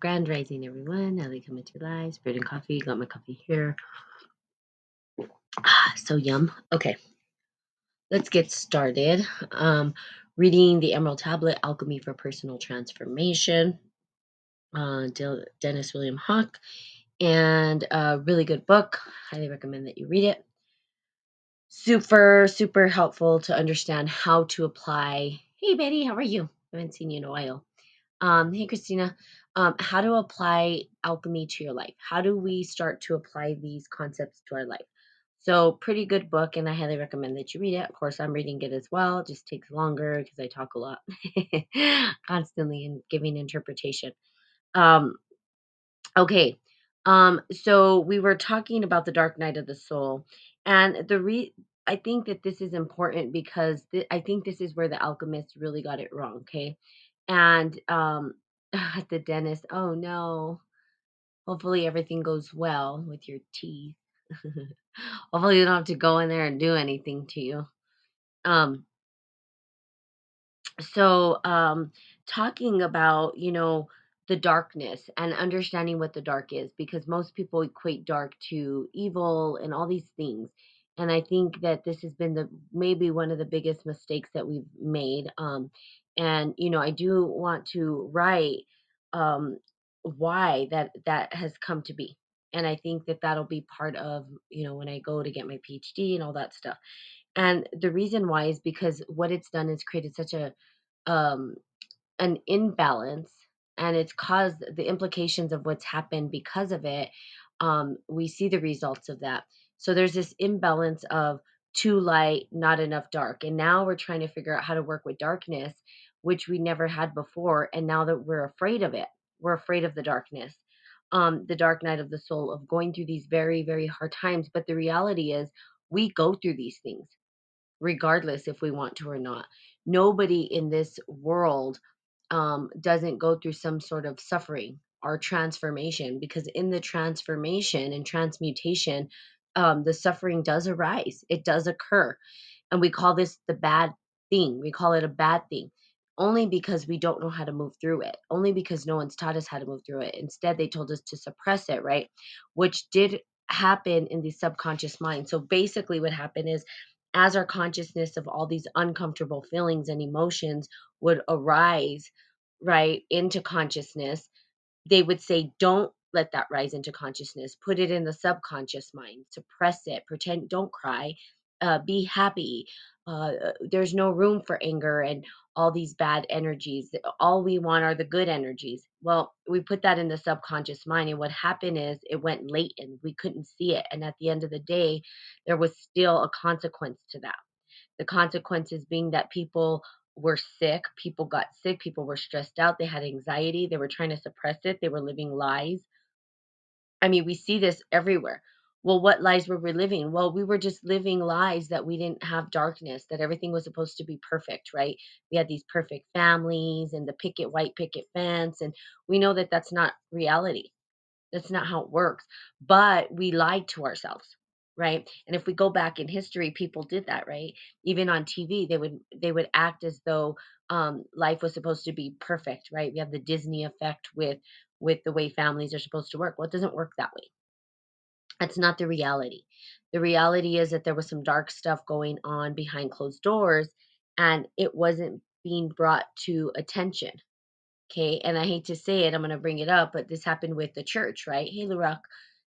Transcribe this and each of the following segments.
Grand rising, everyone. Ellie coming to live. Spirit and coffee. Got my coffee here. Ah, so yum. Okay, let's get started. Um, reading the Emerald Tablet, Alchemy for Personal Transformation. Uh, Dennis William Hauck, and a really good book. Highly recommend that you read it. Super, super helpful to understand how to apply. Hey, Betty, how are you? I haven't seen you in a while um, hey Christina, um, how to apply alchemy to your life. How do we start to apply these concepts to our life? So, pretty good book, and I highly recommend that you read it. Of course, I'm reading it as well. It just takes longer because I talk a lot constantly and giving interpretation. Um, okay, um, so we were talking about the dark night of the soul, and the re I think that this is important because th- I think this is where the alchemists really got it wrong. Okay, and um, at the dentist, oh no, hopefully everything goes well with your teeth. hopefully you don't have to go in there and do anything to you. Um, so um talking about you know the darkness and understanding what the dark is because most people equate dark to evil and all these things and i think that this has been the maybe one of the biggest mistakes that we've made um and you know i do want to write um why that that has come to be and i think that that'll be part of you know when i go to get my phd and all that stuff and the reason why is because what it's done is created such a um, an imbalance and it's caused the implications of what's happened because of it um, we see the results of that. So there's this imbalance of too light not enough dark and now we're trying to figure out how to work with darkness which we never had before and now that we're afraid of it we're afraid of the darkness um, the dark night of the soul of going through these very very hard times but the reality is we go through these things regardless if we want to or not. Nobody in this world um, doesn't go through some sort of suffering or transformation because in the transformation and transmutation, um, the suffering does arise, it does occur. And we call this the bad thing. We call it a bad thing only because we don't know how to move through it, only because no one's taught us how to move through it. Instead, they told us to suppress it, right? Which did happen in the subconscious mind. So basically, what happened is as our consciousness of all these uncomfortable feelings and emotions would arise right into consciousness they would say don't let that rise into consciousness put it in the subconscious mind suppress it pretend don't cry uh, be happy uh, uh, there's no room for anger and all these bad energies all we want are the good energies well we put that in the subconscious mind and what happened is it went latent we couldn't see it and at the end of the day there was still a consequence to that the consequences being that people were sick, people got sick, people were stressed out, they had anxiety, they were trying to suppress it, they were living lies. I mean, we see this everywhere. Well, what lies were we living? Well, we were just living lies that we didn't have darkness, that everything was supposed to be perfect, right? We had these perfect families and the picket white picket fence, and we know that that's not reality. That's not how it works. But we lied to ourselves, right? And if we go back in history, people did that, right? Even on TV, they would they would act as though um, life was supposed to be perfect, right? We have the Disney effect with with the way families are supposed to work. Well, it doesn't work that way. That's not the reality. The reality is that there was some dark stuff going on behind closed doors, and it wasn't being brought to attention Okay, and I hate to say it, I'm going to bring it up, but this happened with the church, right? Hey, Lurak,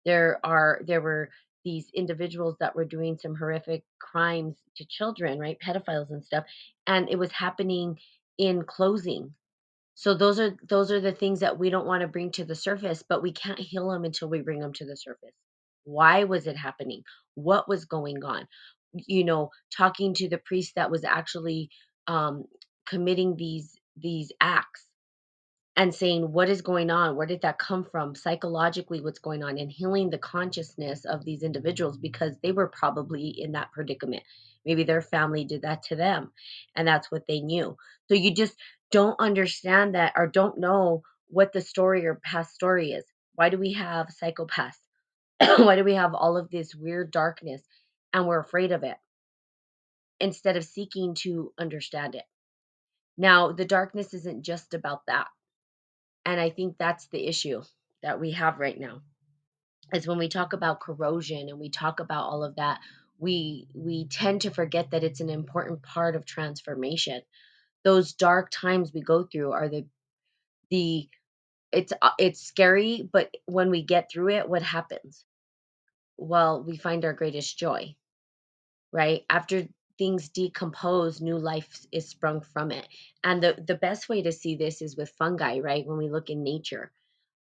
there are there were these individuals that were doing some horrific crimes to children, right? Pedophiles and stuff, and it was happening in closing. So those are those are the things that we don't want to bring to the surface, but we can't heal them until we bring them to the surface. Why was it happening? What was going on? You know, talking to the priest that was actually um, committing these these acts and saying what is going on? Where did that come from? psychologically what's going on and healing the consciousness of these individuals because they were probably in that predicament. Maybe their family did that to them and that's what they knew. So you just don't understand that or don't know what the story or past story is. Why do we have psychopaths why do we have all of this weird darkness and we're afraid of it instead of seeking to understand it now the darkness isn't just about that And I think that's the issue that we have right now. Is when we talk about corrosion and we talk about all of that, we we tend to forget that it's an important part of transformation. Those dark times we go through are the the it's uh, it's scary, but when we get through it, what happens? Well, we find our greatest joy, right? After things decompose, new life is sprung from it. And the the best way to see this is with fungi, right? When we look in nature.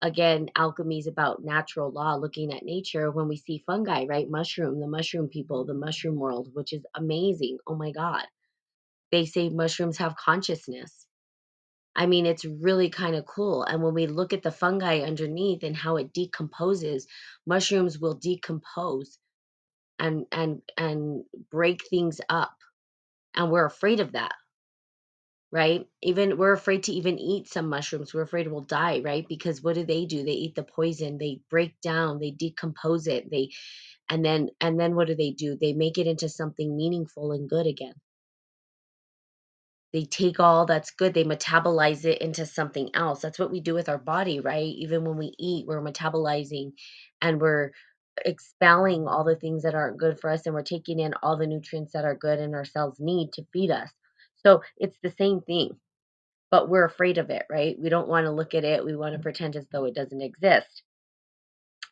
Again, alchemy is about natural law, looking at nature. When we see fungi, right? Mushroom, the mushroom people, the mushroom world, which is amazing. Oh my God. They say mushrooms have consciousness I mean, it's really kind of cool. And when we look at the fungi underneath and how it decomposes, mushrooms will decompose and and and break things up. And we're afraid of that, right? Even we're afraid to even eat some mushrooms. We're afraid we'll die, right? Because what do they do? They eat the poison, they break down, they decompose it, they and then and then what do they do? They make it into something meaningful and good again. They take all that's good, they metabolize it into something else. That's what we do with our body, right? Even when we eat, we're metabolizing and we're expelling all the things that aren't good for us and we're taking in all the nutrients that are good and our cells need to feed us. So it's the same thing, but we're afraid of it, right? We don't want to look at it. We want to pretend as though it doesn't exist.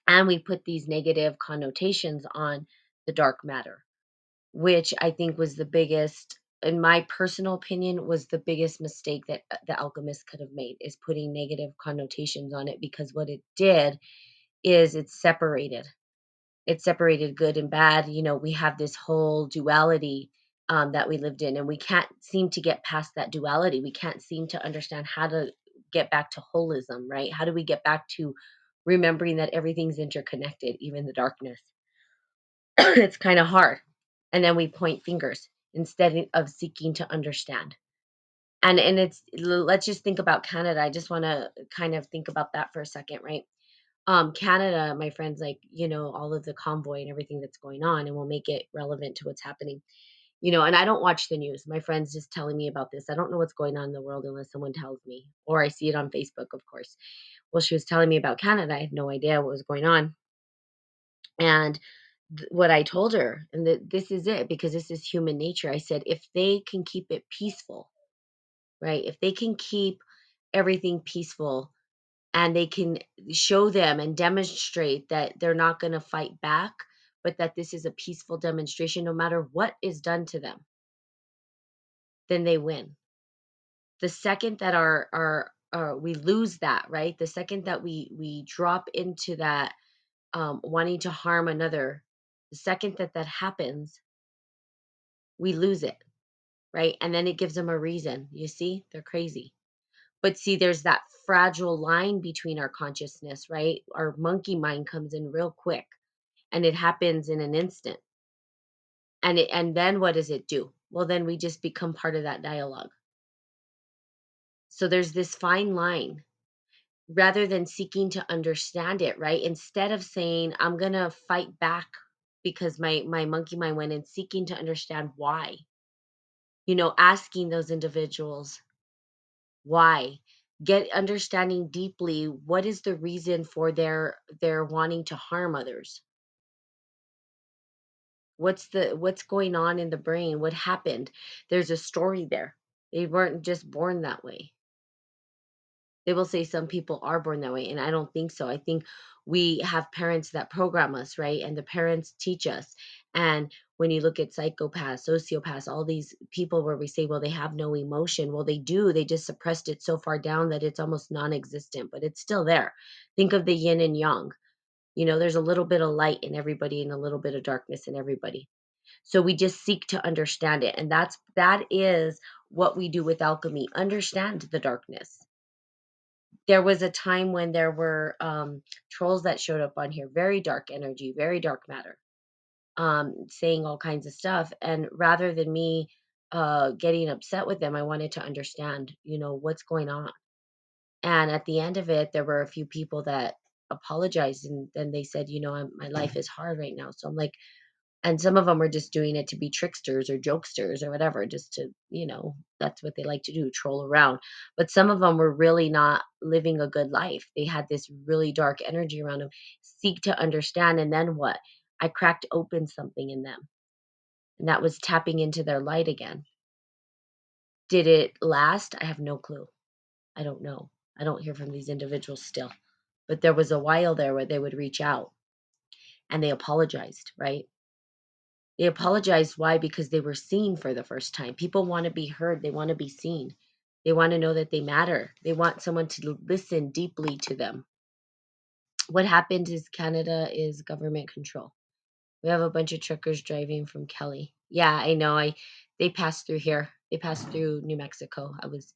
And we put these negative connotations on the dark matter which I think was the biggest, in my personal opinion, was the biggest mistake that uh, the alchemist could have made is putting negative connotations on it because what it did is it separated. It separated good and bad. You know, we have this whole duality um, that we lived in, and we can't seem to get past that duality. We can't seem to understand how to get back to holism, right? How do we get back to remembering that everything's interconnected, even the darkness? it's kind of hard. And then we point fingers instead of seeking to understand. And and it's let's just think about Canada. I just want to kind of think about that for a second, right? Um, Canada, my friends, like you know, all of the convoy and everything that's going on, and we'll make it relevant to what's happening. You know, and I don't watch the news. My friends just telling me about this. I don't know what's going on in the world unless someone tells me, or I see it on Facebook, of course. Well, she was telling me about Canada. I had no idea what was going on, and what I told her, and that this is it because this is human nature. I said, if they can keep it peaceful, right? If they can keep everything peaceful and they can show them and demonstrate that they're not going to fight back, but that this is a peaceful demonstration, no matter what is done to them, then they win. The second that our our uh, we lose that, right? The second that we we drop into that um, wanting to harm another, the second that that happens, we lose it, right? And then it gives them a reason. You see, they're crazy. But see, there's that fragile line between our consciousness, right? Our monkey mind comes in real quick and it happens in an instant. And it, and then what does it do? Well, then we just become part of that dialogue. So there's this fine line rather than seeking to understand it, right? Instead of saying, I'm going to fight back because my my monkey mind went in seeking to understand why. You know, asking those individuals why. Get understanding deeply what is the reason for their their wanting to harm others. What's the what's going on in the brain? What happened? There's a story there. They weren't just born that way they will say some people are born that way and i don't think so. I think we have parents that program us right and the parents teach us and when you look at psychopaths sociopaths all these people where we say well they have no emotion. Well they do they just suppressed it so far down that it's almost non-existent but it's still there. Think of the yin and yang. You know there's a little bit of light in everybody and a little bit of darkness in everybody. So we just seek to understand it and that's that is what we do with alchemy understand the darkness there was a time when there were um, trolls that showed up on here, very dark energy, very dark matter, um, saying all kinds of stuff. And rather than me uh, getting upset with them, I wanted to understand, you know, what's going on. And at the end of it, there were a few people that apologized and then they said, you know, I'm, my life is hard right now. So I'm like, and some of them are just doing it to be tricksters or jokesters or whatever just to you know that's what they like to do troll around. But some of them were really not living a good life. They had this really dark energy around them seek to understand and then what? I cracked open something in them and that was tapping into their light again. Did it last? I have no clue. I don't know. I don't hear from these individuals still. But there was a while there where they would reach out and they apologized right They apologized. Why? Because they were seen for the first time. People want to be heard, they want to be seen. They want to know that they matter. They want someone to listen deeply to them. What happened is Canada is government control. We have a bunch of truckers driving from Kelly. Yeah, I know. I they passed through here. They passed through New Mexico. I was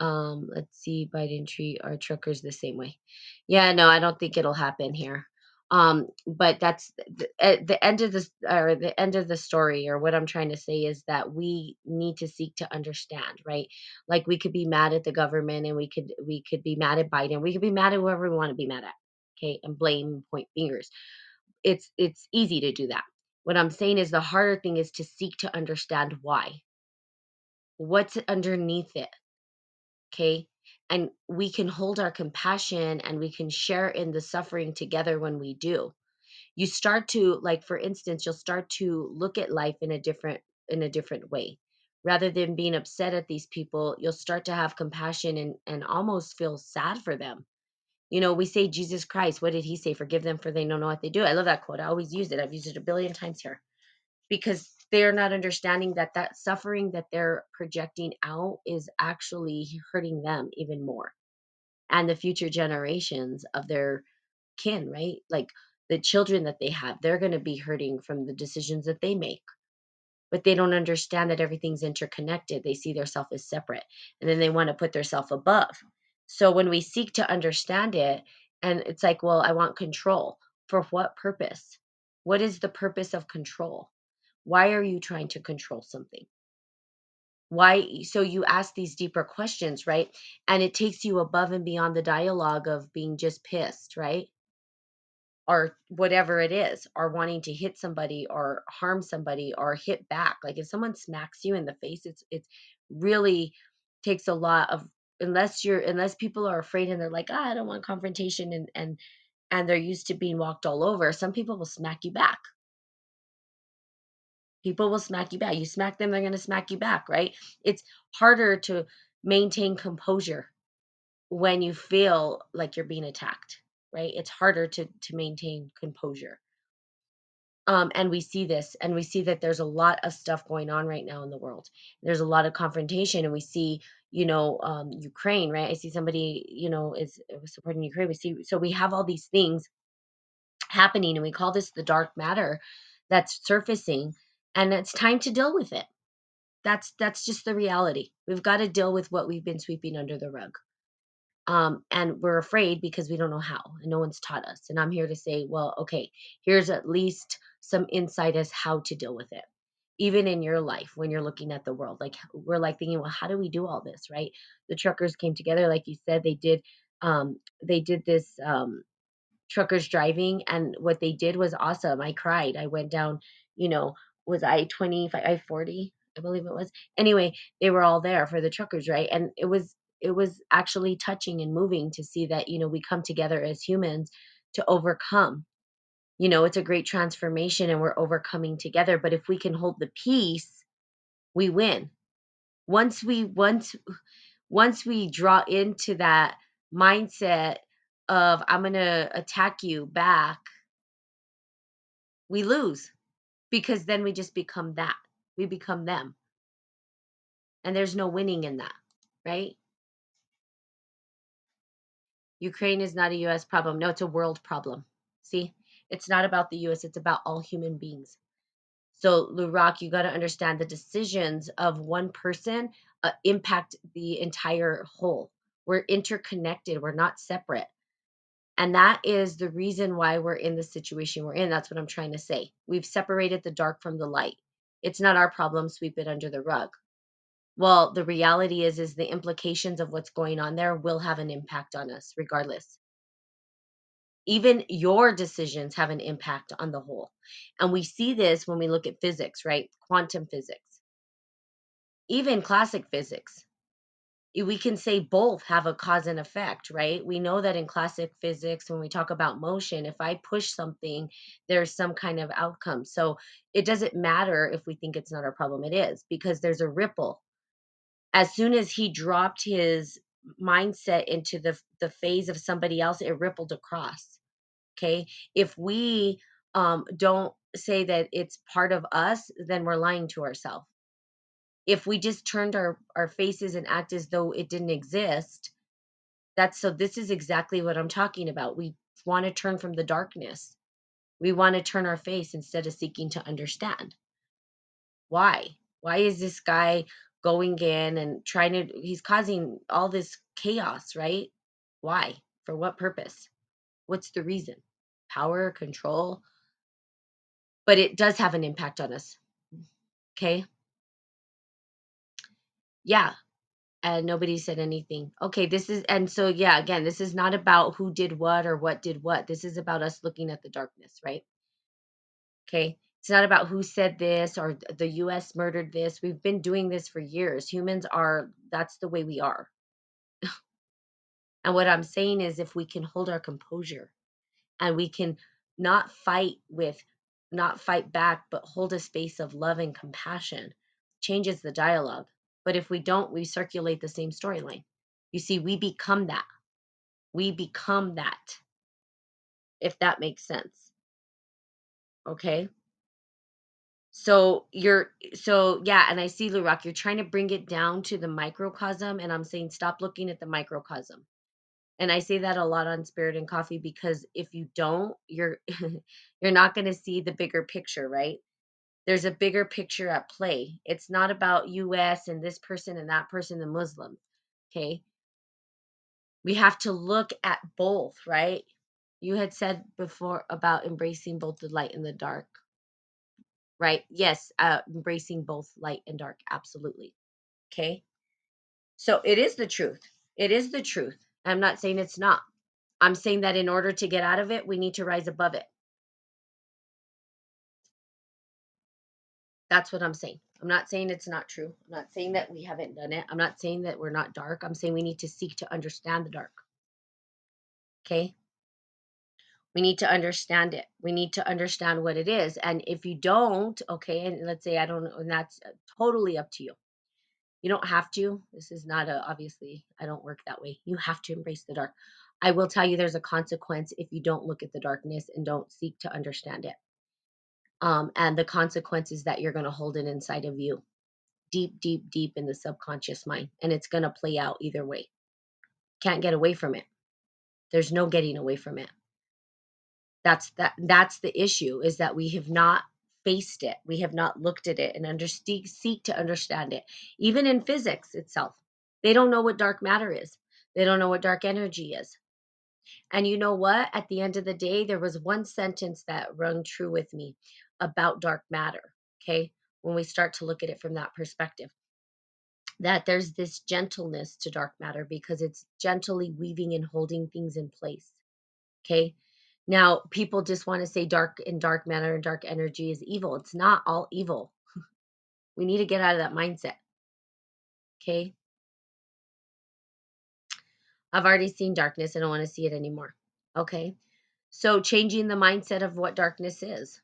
um, let's see, Biden treat our truckers the same way. Yeah, no, I don't think it'll happen here. Um, but that's the, at the end of this, or the end of the story, or what I'm trying to say is that we need to seek to understand, right? Like we could be mad at the government, and we could we could be mad at Biden, we could be mad at whoever we want to be mad at, okay, and blame, point fingers. It's it's easy to do that. What I'm saying is the harder thing is to seek to understand why. What's underneath it? okay and we can hold our compassion and we can share in the suffering together when we do. You start to like for instance you'll start to look at life in a different in a different way. Rather than being upset at these people you'll start to have compassion and and almost feel sad for them. You know we say jesus christ what did he say? Forgive them for they don't know what they do. I love that quote i always use it i've used it a billion times here. Because they're not understanding that that suffering that they're projecting out is actually hurting them even more. And the future generations of their kin right? Like the children that they have they're going to be hurting from the decisions that they make. But they don't understand that everything's interconnected. They see themselves as separate and then they want to put themselves above. So when we seek to understand it and it's like well i want control. For what purpose? What is the purpose of control why are you trying to control something? Why? So you ask these deeper questions, right? And it takes you above and beyond the dialogue of being just pissed, right? Or whatever it is, or wanting to hit somebody or harm somebody or hit back. Like if someone smacks you in the face, it's it's really takes a lot of unless you're unless people are afraid and they're like, ah, I don't want confrontation and and and they're used to being walked all over, some people will smack you back People will smack you back. You smack them, they're going to smack you back, right? It's harder to maintain composure when you feel like you're being attacked, right? It's harder to to maintain composure. Um, and we see this, and we see that there's a lot of stuff going on right now in the world. There's a lot of confrontation, and we see, you know, um, Ukraine, right? I see somebody, you know, is supporting Ukraine. We see, so we have all these things happening, and we call this the dark matter that's surfacing, and it's time to deal with it. That's that's just the reality. We've got to deal with what we've been sweeping under the rug. Um, and we're afraid because we don't know how, and no one's taught us. And I'm here to say, well, okay, here's at least some insight as how to deal with it. Even in your life, when you're looking at the world, like we're like thinking, well, how do we do all this, right? The truckers came together, like you said, they did. Um, they did this um, truckers driving, and what they did was awesome. I cried. I went down, you know, was I 20, I 40, I believe it was. Anyway, they were all there for the truckers, right? And it was it was actually touching and moving to see that, you know, we come together as humans to overcome. You know, it's a great transformation and we're overcoming together, but if we can hold the peace, we win. Once we once once we draw into that mindset of I'm going to attack you back, we lose because then we just become that. We become them. And there's no winning in that, right? Ukraine is not a US problem. No, it's a world problem. See? It's not about the US, it's about all human beings. So, Lurak, you got to understand the decisions of one person uh, impact the entire whole. We're interconnected, we're not separate. And that is the reason why we're in the situation we're in. That's what I'm trying to say. We've separated the dark from the light. It's not our problem, sweep it under the rug. Well, the reality is is the implications of what's going on there will have an impact on us regardless. Even your decisions have an impact on the whole. And we see this when we look at physics, right? Quantum physics, even classic physics. We can say both have a cause and effect, right? We know that in classic physics, when we talk about motion, if I push something, there's some kind of outcome. So it doesn't matter if we think it's not our problem, it is because there's a ripple. As soon as he dropped his mindset into the, the phase of somebody else, it rippled across Okay. If we um, don't say that it's part of us, then we're lying to ourselves. If we just turned our, our faces and act as though it didn't exist, that's so this is exactly what I'm talking about. We want to turn from the darkness. We want to turn our face instead of seeking to understand. Why? Why is this guy going in and trying to, he's causing all this chaos, right? Why? For what purpose? What's the reason? Power, control, but it does have an impact on us. Okay. Yeah. And nobody said anything. Okay. This is, and so, yeah, again, this is not about who did what or what did what. This is about us looking at the darkness, right? Okay. It's not about who said this or the US murdered this. We've been doing this for years. Humans are, that's the way we are. and what I'm saying is if we can hold our composure and we can not fight with not fight back but hold a space of love and compassion changes the dialogue but if we don't we circulate the same storyline. You see we become that. We become that. If that makes sense. Okay? So you're so yeah and i see Lurak, you're trying to bring it down to the microcosm and i'm saying stop looking at the microcosm. And I say that a lot on Spirit and Coffee because if you don't, you're you're not going to see the bigger picture, right? There's a bigger picture at play. It's not about US and this person and that person, the Muslim. Okay? We have to look at both, right? You had said before about embracing both the light and the dark. Right? Yes, uh embracing both light and dark absolutely. Okay? So it is the truth. It is the truth. I'm not saying it's not. I'm saying that in order to get out of it, we need to rise above it. That's what I'm saying. I'm not saying it's not true. I'm not saying that we haven't done it. I'm not saying that we're not dark. I'm saying we need to seek to understand the dark. Okay? We need to understand it. We need to understand what it is. And if you don't, okay, and let's say I don't and that's uh, totally up to you. You don't have to. This is not a, obviously, I don't work that way. You have to embrace the dark. I will tell you there's a consequence if you don't look at the darkness and don't seek to understand it. Um, and the consequences that you're going to hold it inside of you, deep, deep, deep in the subconscious mind. And it's going to play out either way. Can't get away from it. There's no getting away from it. That's that. That's the issue. Is that we have not faced it. We have not looked at it and under, seek to understand it. Even in physics itself, they don't know what dark matter is. They don't know what dark energy is. And you know what? At the end of the day, there was one sentence that rung true with me about dark matter. Okay. When we start to look at it from that perspective, that there's this gentleness to dark matter because it's gently weaving and holding things in place. Okay. Now, people just want to say dark and dark matter and dark energy is evil. It's not all evil. we need to get out of that mindset. Okay. I've already seen darkness. I don't want to see it anymore. Okay. So, changing the mindset of what darkness is.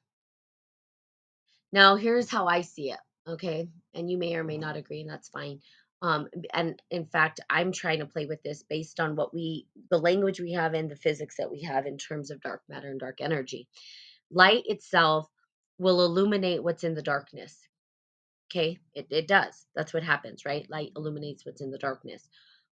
Now, here's how I see it. Okay. And you may or may not agree, and that's fine. Um, and in fact, I'm trying to play with this based on what we, the language we have and the physics that we have in terms of dark matter and dark energy. Light itself will illuminate what's in the darkness. Okay. It, it does. That's what happens, right? Light illuminates what's in the darkness.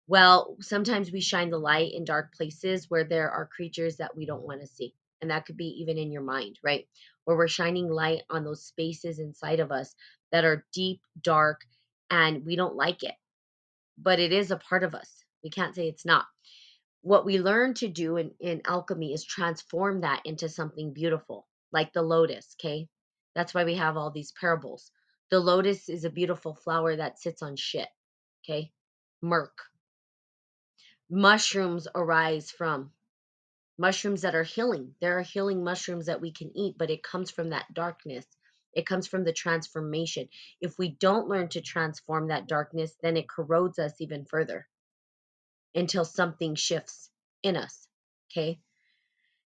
Well, sometimes we shine the light in dark places where there are creatures that we don't want to see. And that could be even in your mind, right? Where we're shining light on those spaces inside of us that are deep, dark, and we don't like it. But it is a part of us. We can't say it's not. What we learn to do in, in alchemy is transform that into something beautiful, like the lotus, okay? That's why we have all these parables. The lotus is a beautiful flower that sits on shit, okay? Murk. Mushrooms arise from mushrooms that are healing. There are healing mushrooms that we can eat, but it comes from that darkness. It comes from the transformation. If we don't learn to transform that darkness, then it corrodes us even further until something shifts in us. Okay.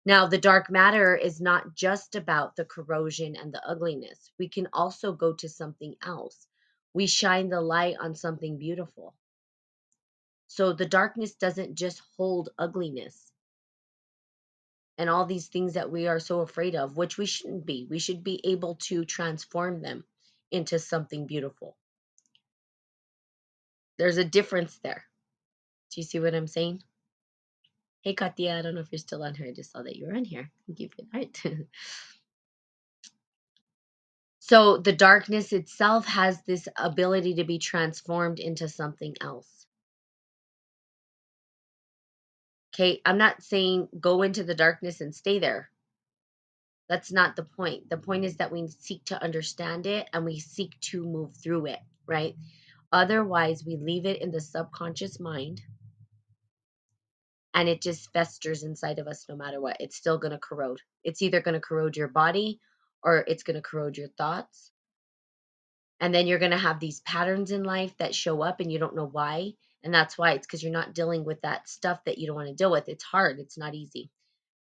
Now, the dark matter is not just about the corrosion and the ugliness. We can also go to something else. We shine the light on something beautiful. So the darkness doesn't just hold ugliness and all these things that we are so afraid of, which we shouldn't be. We should be able to transform them into something beautiful. There's a difference there. Do you see what I'm saying? Hey, Katya, I don't know if you're still on here. I just saw that you were on here. Thank you that. so, the darkness itself has this ability to be transformed into something else. Okay, I'm not saying go into the darkness and stay there. That's not the point. The point is that we seek to understand it and we seek to move through it, right? Otherwise, we leave it in the subconscious mind and it just festers inside of us no matter what. It's still going to corrode. It's either going to corrode your body or it's going to corrode your thoughts. And then you're going to have these patterns in life that show up and you don't know why. And that's why it's because you're not dealing with that stuff that you don't want to deal with. It's hard, it's not easy,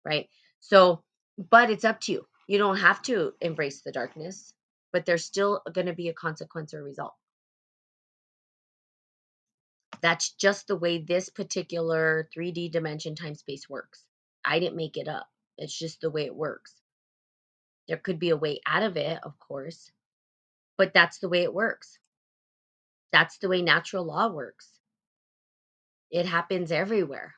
right? So, but it's up to you. You don't have to embrace the darkness, but there's still going to be a consequence or result. That's just the way this particular 3D dimension time space works. I didn't make it up. It's just the way it works. There could be a way out of it, of course, but that's the way it works. That's the way natural law works. It happens everywhere.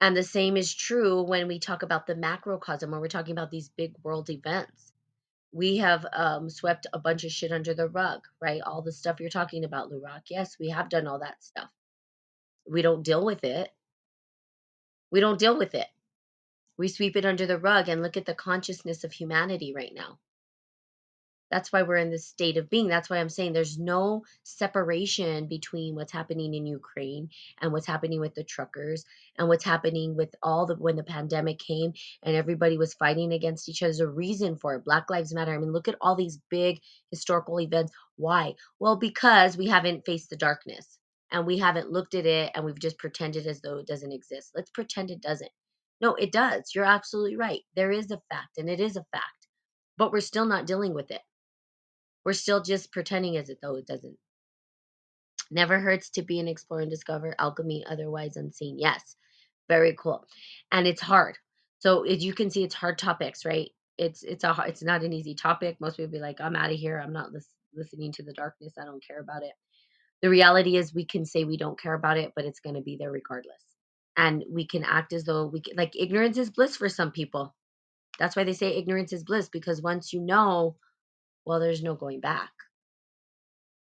And the same is true when we talk about the macrocosm, when we're talking about these big world events we have um, swept a bunch of shit under the rug, right? All the stuff you're talking about, Lurak. Yes, we have done all that stuff. We don't deal with it. We don't deal with it. We sweep it under the rug and look at the consciousness of humanity right now. That's why we're in this state of being. That's why I'm saying there's no separation between what's happening in Ukraine and what's happening with the truckers and what's happening with all the when the pandemic came and everybody was fighting against each other. There's a reason for it. Black Lives Matter. I mean, look at all these big historical events. Why? Well, because we haven't faced the darkness and we haven't looked at it and we've just pretended as though it doesn't exist. Let's pretend it doesn't. No, it does. You're absolutely right. There is a fact and it is a fact, but we're still not dealing with it we're still just pretending as it though it doesn't. Never hurts to be an explorer and discover alchemy otherwise unseen. Yes, very cool. And it's hard. So as you can see, it's hard topics, right? It's it's a it's not an easy topic. Most people be like, I'm out of here. I'm not lis- listening to the darkness. I don't care about it. The reality is, we can say we don't care about it, but it's going to be there regardless. And we can act as though we can, like ignorance is bliss for some people. That's why they say ignorance is bliss because once you know well, there's no going back.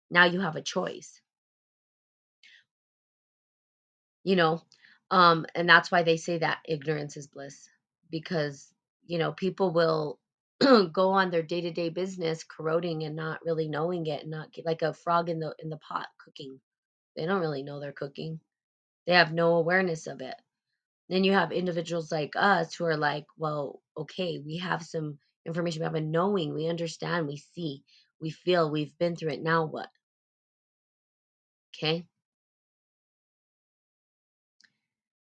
Now you have a choice. You know, um, and that's why they say that ignorance is bliss because, you know, people will go on their day-to-day business corroding and not really knowing it and not like a frog in the in the pot cooking. They don't really know they're cooking. They have no awareness of it. Then you have individuals like us who are like, well, okay, we have some information. We have a knowing. We understand. We see. We feel. We've been through it. Now what? Okay.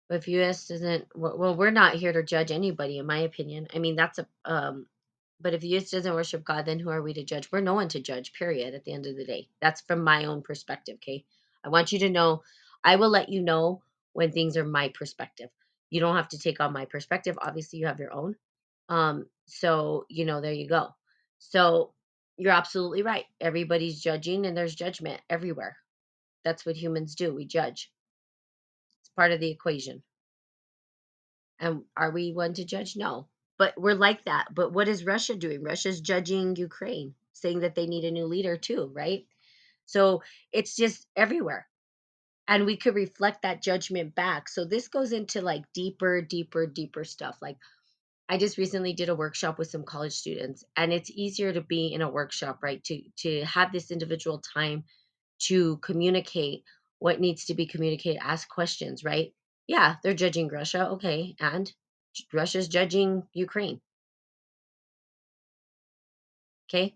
But if U.S. doesn't, well, we're not here to judge anybody, in my opinion. I mean, that's a, um, but if U.S. doesn't worship God, then who are we to judge? We're no one to judge, period, at the end of the day. That's from my own perspective, okay? I want you to know, I will let you know when things are my perspective. You don't have to take on my perspective. Obviously, you have your own. Um, so, you know, there you go. So, you're absolutely right. Everybody's judging and there's judgment everywhere. That's what humans do. We judge. It's part of the equation. And are we one to judge? No. But we're like that. But what is Russia doing? Russia's judging Ukraine, saying that they need a new leader too, right? So it's just everywhere. And we could reflect that judgment back. So this goes into like deeper, deeper, deeper stuff. Like I just recently did a workshop with some college students and it's easier to be in a workshop, right? To to have this individual time to communicate what needs to be communicated, ask questions, right? Yeah, they're judging Russia. Okay. And Russia's judging Ukraine. Okay.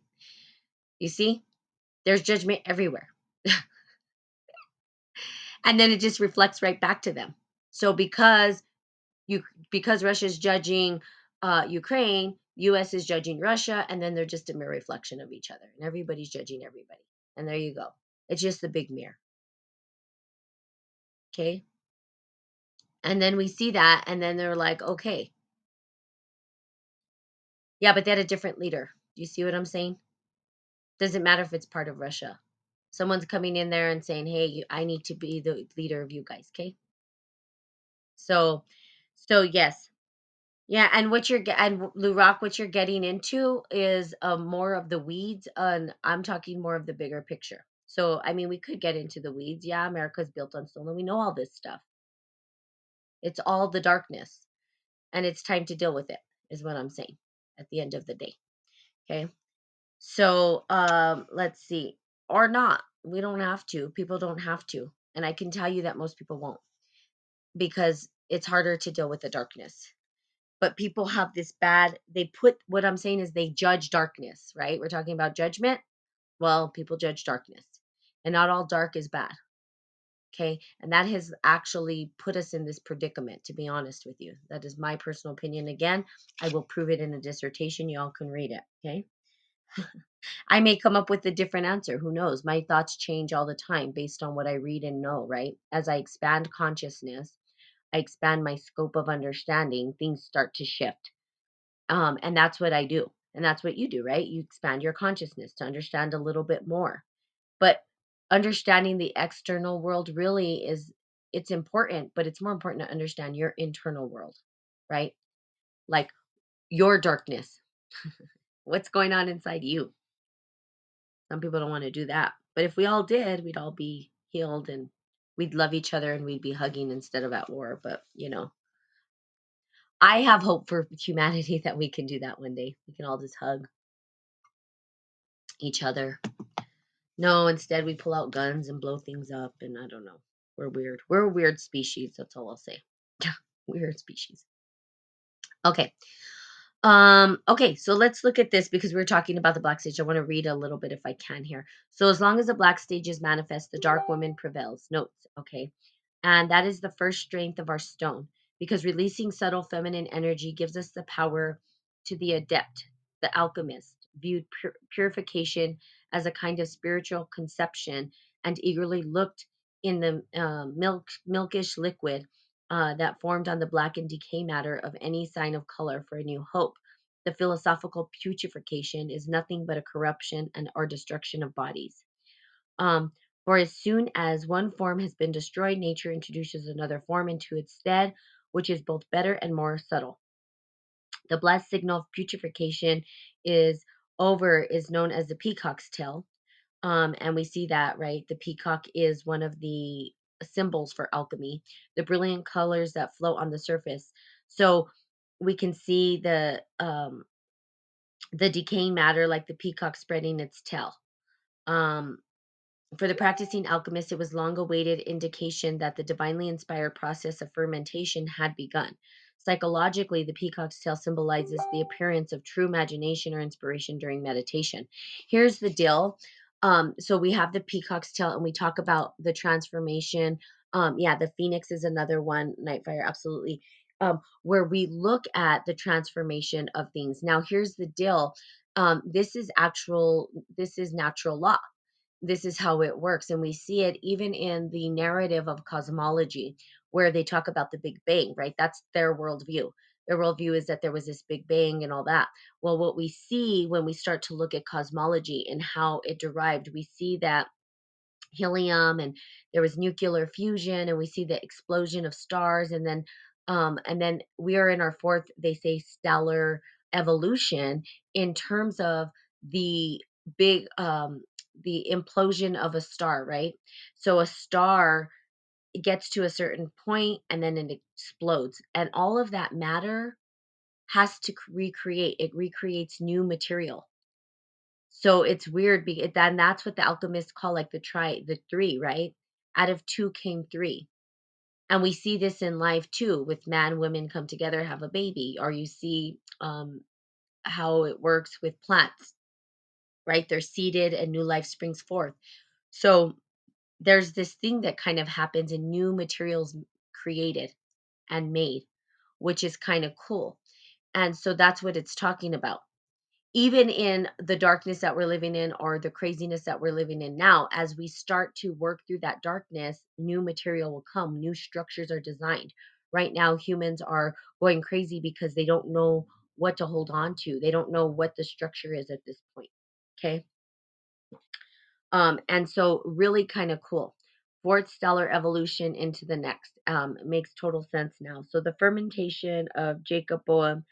You see, there's judgment everywhere. and then it just reflects right back to them. So because you because Russia's judging uh, Ukraine, U.S. is judging Russia, and then they're just a mere reflection of each other, and everybody's judging everybody. And there you go. It's just the big mirror. Okay. And then we see that, and then they're like, okay, yeah, but they had a different leader. Do you see what I'm saying? Doesn't matter if it's part of Russia. Someone's coming in there and saying, hey, I need to be the leader of you guys. Okay. So, so yes, yeah, and what you're and Lou Rock, what you're getting into is uh, more of the weeds, and I'm talking more of the bigger picture. So, I mean, we could get into the weeds. Yeah, America's built on stone, and we know all this stuff. It's all the darkness, and it's time to deal with it, is what I'm saying at the end of the day. Okay. So, um, let's see, or not. We don't have to. People don't have to, and I can tell you that most people won't because it's harder to deal with the darkness but people have this bad they put what i'm saying is they judge darkness right? We're talking about judgment. Well people judge darkness and not all dark is bad okay? And that has actually put us in this predicament to be honest with you. That is my personal opinion. Again i will prove it in a dissertation. Y'all can read it okay? I may come up with a different answer. Who knows? My thoughts change all the time based on what i read and know right? As i expand consciousness i expand my scope of understanding things start to shift Um, and that's what I do. And that's what you do, right? You expand your consciousness to understand a little bit more. But understanding the external world really is it's important, but it's more important to understand your internal world, right? Like your darkness. What's going on inside you? Some people don't want to do that. But if we all did, we'd all be healed and we'd love each other and we'd be hugging instead of at war. But, you know, I have hope for humanity that we can do that one day. We can all just hug each other No, instead we pull out guns and blow things up, and I don't know. We're weird. We're a weird species. That's all I'll say. Yeah, weird species. Okay. Um, okay, so let's look at this because we are talking about the black stage. I want to read a little bit if I can here. So as long as the black stage is manifest, the dark woman prevails. Notes, okay. And that is the first strength of our stone because releasing subtle feminine energy gives us the power to the adept, the alchemist, viewed pur- purification as a kind of spiritual conception and eagerly looked in the uh, milk milkish liquid uh, that formed on the blackened decay matter of any sign of color for a new hope. The philosophical putrefaction is nothing but a corruption and or destruction of bodies. Um, for as soon as one form has been destroyed, nature introduces another form into its stead, which is both better and more subtle. The blessed signal of putrefaction is over is known as the peacock's tail. Um, and we see that, right? The peacock is one of the symbols for alchemy, the brilliant colors that float on the surface. So we can see the um, the decaying matter like the peacock spreading its tail. Um, for the practicing alchemist, it was long awaited indication that the divinely inspired process of fermentation had begun. Psychologically, the peacock's tail symbolizes the appearance of true imagination or inspiration during meditation. Here's the deal. Um, so we have the peacock's tail, and we talk about the transformation. Um, yeah, the phoenix is another one. Nightfire, absolutely. Um, where we look at the transformation of things. Now, here's the deal. Um, this is actual. This is natural law this is how it works. And we see it even in the narrative of cosmology, where they talk about the Big Bang, right? That's their worldview. Their worldview is that there was this Big Bang and all that. Well, what we see when we start to look at cosmology and how it derived, we see that helium and there was nuclear fusion and we see the explosion of stars and then um and then we are in our fourth they say stellar evolution in terms of the big um the implosion of a star right so a star gets to a certain point and then it explodes and all of that matter has to recreate it recreates new material so it's weird because then that's what the alchemists call like the tri the three, right? Out of two came three. And we see this in life too, with man, women come together, have a baby, or you see um, how it works with plants, right? They're seeded and new life springs forth. So there's this thing that kind of happens and new materials created and made, which is kind of cool. And so that's what it's talking about. Even in the darkness that we're living in or the craziness that we're living in now, as we start to work through that darkness, new material will come, new structures are designed. Right now, humans are going crazy because they don't know what to hold on to. They don't know what the structure is at this point. Okay. Um, and so really kind of cool. Fourth stellar evolution into the next um, makes total sense now. So the fermentation of Jacob Boehm,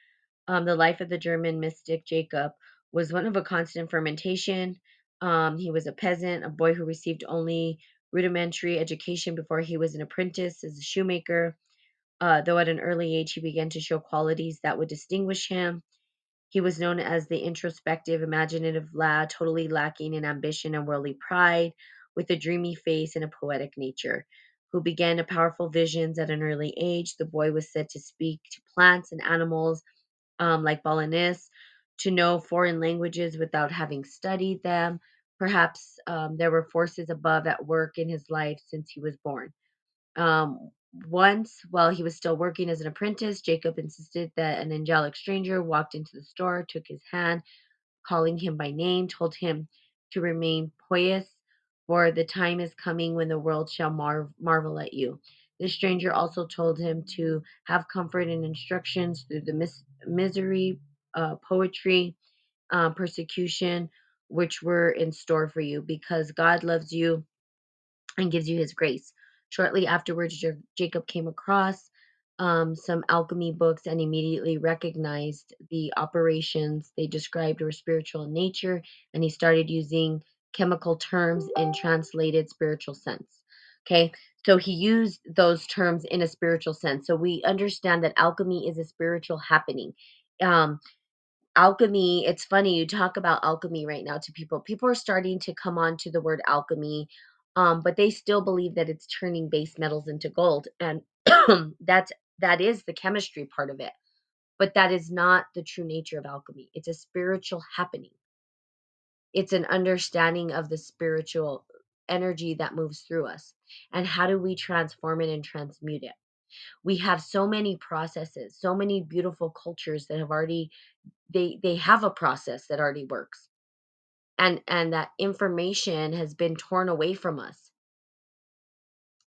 um, the life of the German mystic Jacob, was one of a constant fermentation. Um, he was a peasant, a boy who received only rudimentary education before he was an apprentice as a shoemaker. Uh, though at an early age he began to show qualities that would distinguish him. He was known as the introspective, imaginative lad, totally lacking in ambition and worldly pride, with a dreamy face and a poetic nature. Who began a powerful visions at an early age. The boy was said to speak to plants and animals um, like Balinese, to know foreign languages without having studied them. Perhaps um, there were forces above at work in his life since he was born. Um, once, while he was still working as an apprentice, Jacob insisted that an angelic stranger walked into the store, took his hand, calling him by name, told him to remain pious, for the time is coming when the world shall mar- marvel at you. The stranger also told him to have comfort and instructions through the mis- misery, uh, poetry, uh, persecution, which were in store for you, because God loves you and gives you his grace. Shortly afterwards, Ja- Jacob came across um, some alchemy books and immediately recognized the operations they described were spiritual in nature, and he started using chemical terms in translated spiritual sense. Okay, so he used those terms in a spiritual sense. So we understand that alchemy is a spiritual happening. Um, alchemy it's funny you talk about alchemy right now to people people are starting to come on to the word alchemy um, but they still believe that it's turning base metals into gold and that's that is the chemistry part of it but that is not the true nature of alchemy. It's a spiritual happening. It's an understanding of the spiritual energy that moves through us and how do we transform it and transmute it? We have so many processes so many beautiful cultures that have already they they have a process that already works and and that information has been torn away from us.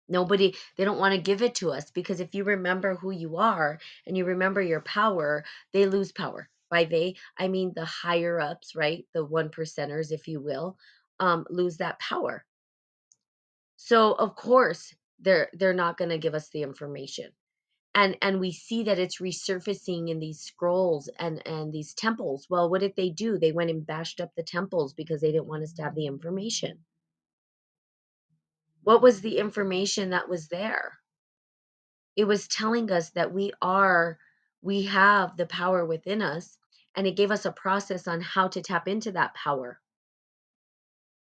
Nobody they don't want to give it to us because if you remember who you are and you remember your power they lose power by they i mean the higher ups right? The one percenters if you will um lose that power. So of course they're they're not going to give us the information and and we see that it's resurfacing in these scrolls and and these temples. Well what did they do? They went and bashed up the temples because they didn't want us to have the information. What was the information that was there? It was telling us that we are we have the power within us and it gave us a process on how to tap into that power.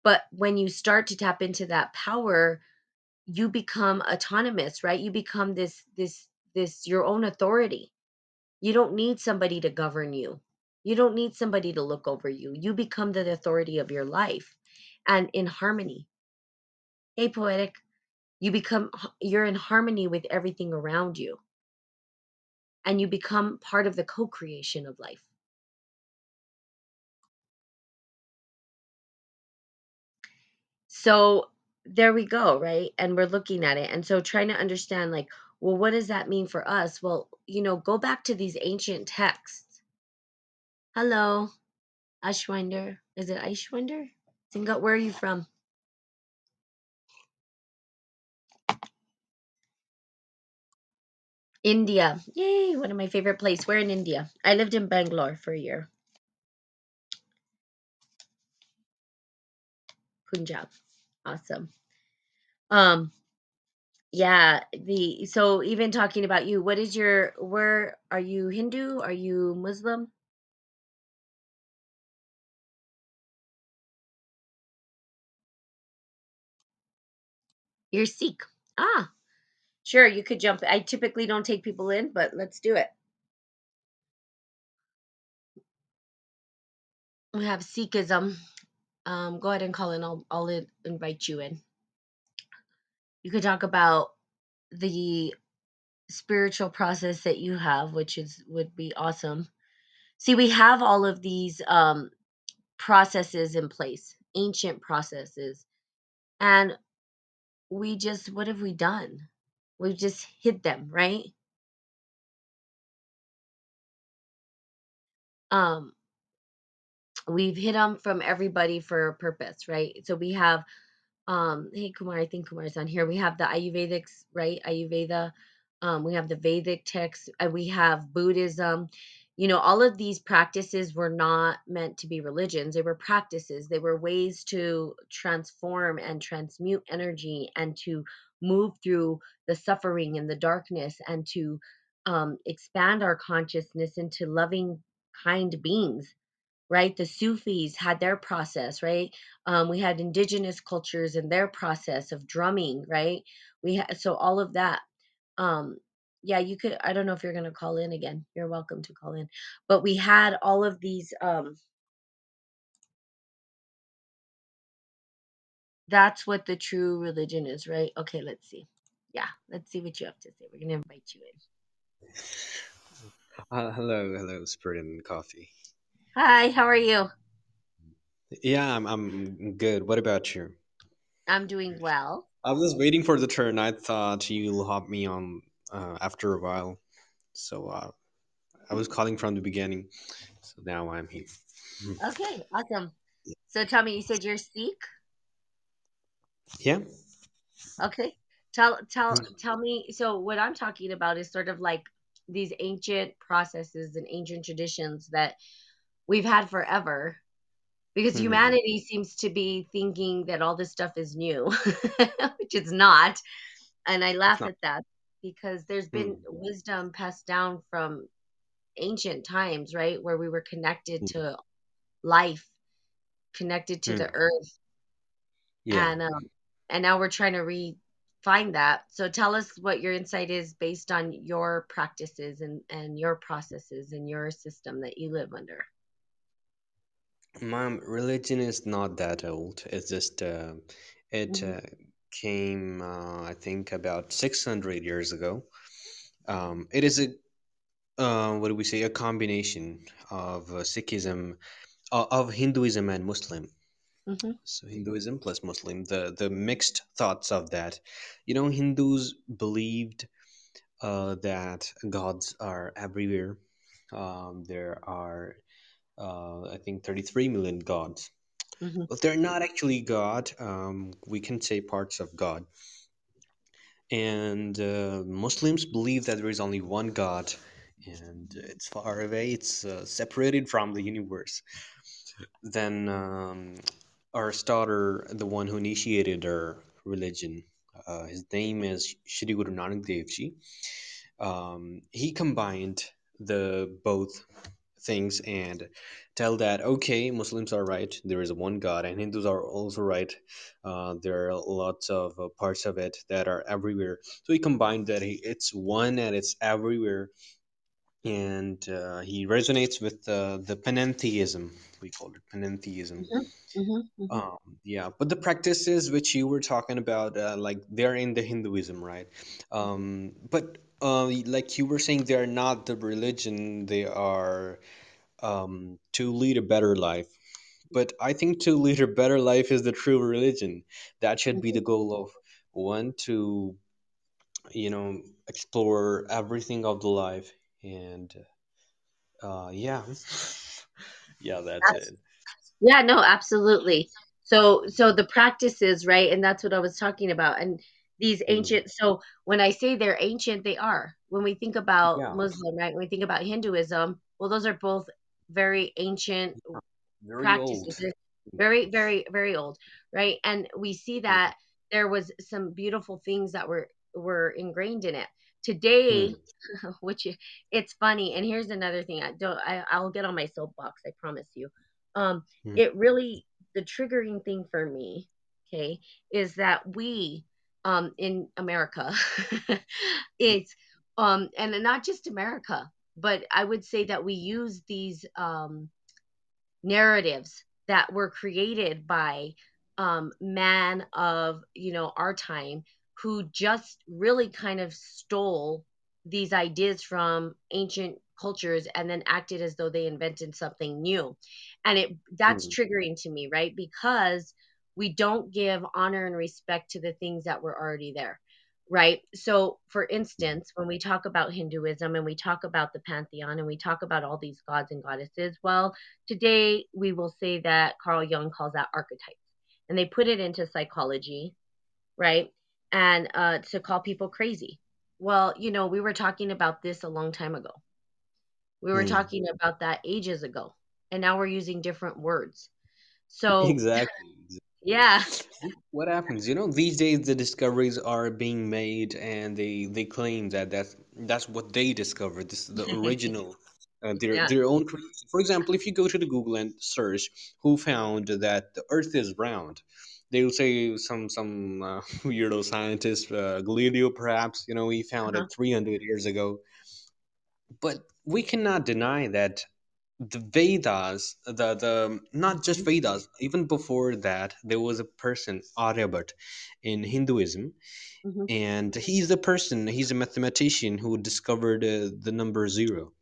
But when you start to tap into that power you become autonomous right? You become this this this your own authority You don't need somebody to govern you. You don't need somebody to look over you. You become the authority of your life and in harmony. Hey, poetic, you become, you're in harmony with everything around you and you become part of the co creation of life. So there we go, right? And we're looking at it. And so trying to understand, like, well, what does that mean for us? Well, you know, go back to these ancient texts. Hello, Ashwinder. Is it Ashwinder? Singa, where are you from? India. Yay, one of my favorite places. We're in India. I lived in Bangalore for a year. Punjab. Awesome. Um yeah, the so even talking about you, what is your where are you Hindu? Are you Muslim? You're Sikh. Ah, Sure, you could jump. I typically don't take people in, but let's do it. We have Sikhism. Um, go ahead and call in. I'll I'll in- invite you in. You could talk about the spiritual process that you have, which is would be awesome. See, we have all of these um, processes in place, ancient processes, and we just what have we done? We've just hid them, right? Um, we've hid them from everybody for a purpose, right? So we have um hey kumar i think kumar's on here. We have the ayurvedics right? Ayurveda um we have the vedic texts and we have buddhism. You know all of these practices were not meant to be religions. They were practices. They were ways to transform and transmute energy and to move through the suffering and the darkness and to um, expand our consciousness into loving kind beings right? The Sufis had their process, right? Um, we had indigenous cultures and their process of drumming, right? We had so all of that. Um, yeah, you could. I don't know if you're gonna call in again. You're welcome to call in, but we had all of these. Um, that's what the true religion is, right? Okay, let's see. Yeah, let's see what you have to say. We're gonna invite you in. Uh, hello, hello, Spirit and Coffee. Hi, how are you? Yeah, I'm, I'm good. What about you? I'm doing well. I was waiting for the turn. I thought you'll hop me on uh, after a while. So uh, I was calling from the beginning. So now I'm here. Okay, awesome. So tell me, you said you're Sikh? Yeah. Okay. Tell tell tell me so what I'm talking about is sort of like these ancient processes and ancient traditions that we've had forever because Hmm. humanity seems to be thinking that all this stuff is new, which it's not. And I laugh at that because there's been wisdom passed down from ancient times, right? Where we were connected to life, connected to the earth Yeah. and um, and now we're trying to refine that. So tell us what your insight is based on your practices and and your processes and your system that you live under. My religion is not that old. It's just uh, it hmm uh, came, uh, I think, about 600 years ago. Um, it is a uh, what do we say? A combination of uh, Sikhism, uh, of Hinduism and Muslim. hmm So Hinduism plus Muslim, the the mixed thoughts of that. You know, Hindus believed uh, that gods are everywhere. Um, there are, uh, I think, 33 million gods. hmm But they're not actually God. Um, we can say parts of God. And uh, Muslims believe that there is only one God, and it's far away. It's uh, separated from the universe. Then um, our starter, the one who initiated our religion, uh, his name is Shri Guru Nanak Dev Ji. Um, he combined the both things and tell that okay, Muslims are right. There is one God, and Hindus are also right. Uh, there are lots of uh, parts of it that are everywhere. So he combined that he, it's one and it's everywhere and uh, he resonates with uh, the panentheism we call it panentheism hmm hmm hmm um, yeah but the practices which you were talking about uh, like they're in the hinduism right um, but uh, like you were saying they're not the religion they are um, to lead a better life but i think to lead a better life is the true religion that should be the goal of one to you know explore everything of the life and uh, yeah Yeah, that's it. Yeah, no, absolutely. So so the practices, right? And that's what I was talking about. And these Mhm. ancient so when I say they're ancient, they are. When we think about Yeah, Muslim, right? When we think about Hinduism, well, those are both very ancient very practices. old. Very, very, very old, right? And we see that there was some beautiful things that were were ingrained in it. Today, Hmm. which it's funny, and here's another thing. I don't. I, I'll get on my soapbox. I promise you. Um, Hmm. it really the triggering thing for me, okay, is that we um, in America. it's um, and not just America, but I would say that we use these um, narratives that were created by um, man of you know our time who just really kind of stole these ideas from ancient cultures and then acted as though they invented something new and it that's Hmm. triggering to me right because we don't give honor and respect to the things that were already there right? So for instance when we talk about hinduism and we talk about the pantheon and we talk about all these gods and goddesses well today we will say that carl jung calls that archetypes and they put it into psychology right? And uh, to call people crazy. Well you know we were talking about this a long time ago. We were Hmm. talking about that ages ago and now we're using different words. So Exactly. Yeah What happens? You know, these days the discoveries are being made, and they they claim that that's that's what they discovered. This is the original, uh, their yeah their own creation. For example, if you go to the Google and search who found that the Earth is round, they will say some some uh, weirdo scientist, uh, Galileo, perhaps. You know, he found uh-huh. it 300 years ago. But we cannot deny that the Vedas, the the not just Vedas, even before that, there was a person Aryabhat in Hinduism, hmm and he's the person, he's a mathematician who discovered uh, the number zero.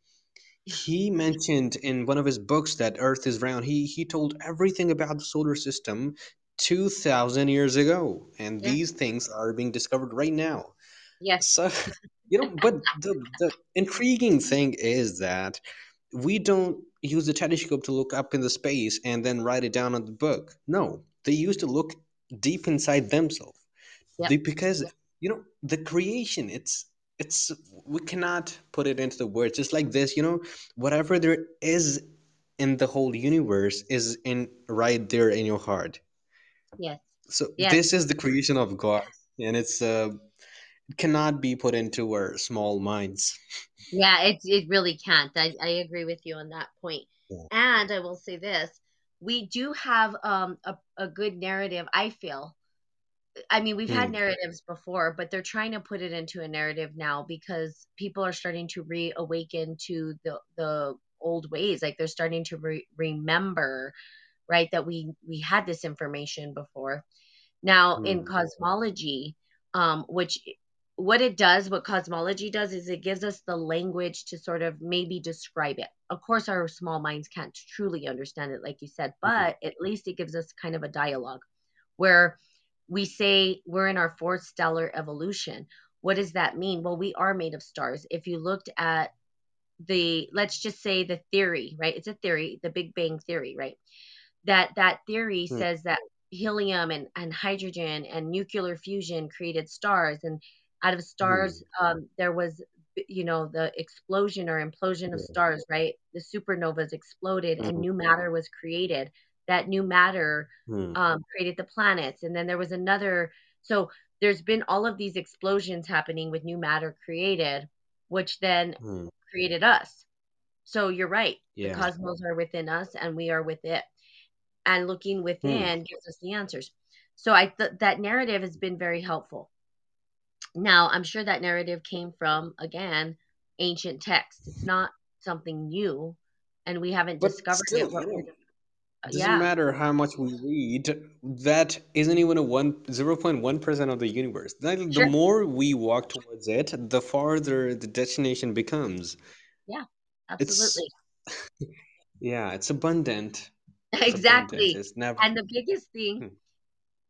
He mentioned in one of his books that Earth is round. He he told everything about the solar system two thousand years ago, and yeah these things are being discovered right now. yes So, you know, but the the intriguing thing is that we don't use the telescope to look up in the space and then write it down on the book. No, they used to look deep inside themselves. yep They, because you know the creation, it's it's we cannot put it into the words. Just like this, you know, whatever there is in the whole universe is in right there in your heart. yes So yes this is the creation of God, and it's uh, cannot be put into our small minds. Yeah, it it really can't. I, I agree with you on that point. Yeah. And I will say this, we do have um a, a good narrative, I feel. I mean, we've had Hmm. narratives before, but they're trying to put it into a narrative now because people are starting to reawaken to the the old ways. Like they're starting to re- remember, right, that we we had this information before. Now, in Hmm. cosmology, um, which what it does, what cosmology does, is it gives us the language to sort of maybe describe it. Of course, our small minds can't truly understand it, like you said, Hmm. but at least it gives us kind of a dialogue where we say we're in our fourth stellar evolution. What does that mean? Well, we are made of stars. If you looked at the, let's just say the theory, right? It's a theory, the Big Bang theory, right? that that theory Hmm. says that helium and, and hydrogen and nuclear fusion created stars and out of stars um, there was you know the explosion or implosion of stars right the supernovas exploded and Hmm. new matter was created that new matter Hmm. um, created the planets and then there was another so there's been all of these explosions happening with new matter created which then Hmm. created us so you're right yeah. the cosmos are within us and we are with it and looking Hmm. within gives us the answers. So I th- that narrative has been very helpful. Now, I'm sure that narrative came from again ancient texts. It's not something new and we haven't But discovered still, it. you What doesn't yeah, matter how much we read. That isn't even a one zero point one percent of the universe. The sure. more we walk towards it, the farther the destination becomes. Yeah, It's absolutely. yeah, it's abundant. It's abundant. exactly. It's never. And the biggest thing Hmm.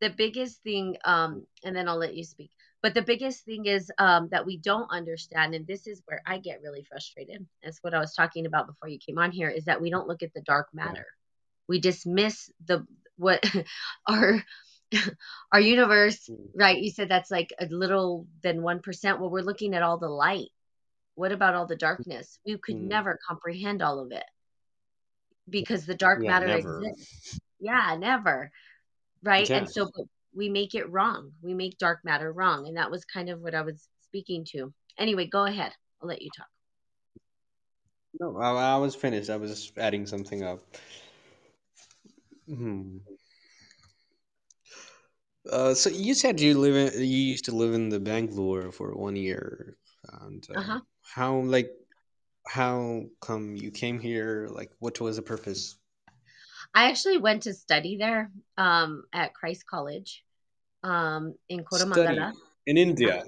the biggest thing um and then I'll let you speak. But the biggest thing is um that we don't understand and this is where I get really frustrated. That's what I was talking about before you came on here is that we don't look at the dark matter. We dismiss the what our our universe, Hmm. right? You said that's like a little than 1%. Well, we're looking at all the light. What about all the darkness? We could Hmm. never comprehend all of it because the dark Yeah, matter never. exists. Yeah, never. Right? And so we make it wrong. We make dark matter wrong. And that was kind of what I was speaking to. Anyway, go ahead. I'll let you talk. No, I, I was finished. I was adding something up. Hmm. Uh, so you said you live in, you used to live in the Bangalore for one year, and uh, Uh-huh. how like how come you came here? Like, what was the purpose? I actually went to study there um, at Christ College um, in Koramangala. in India.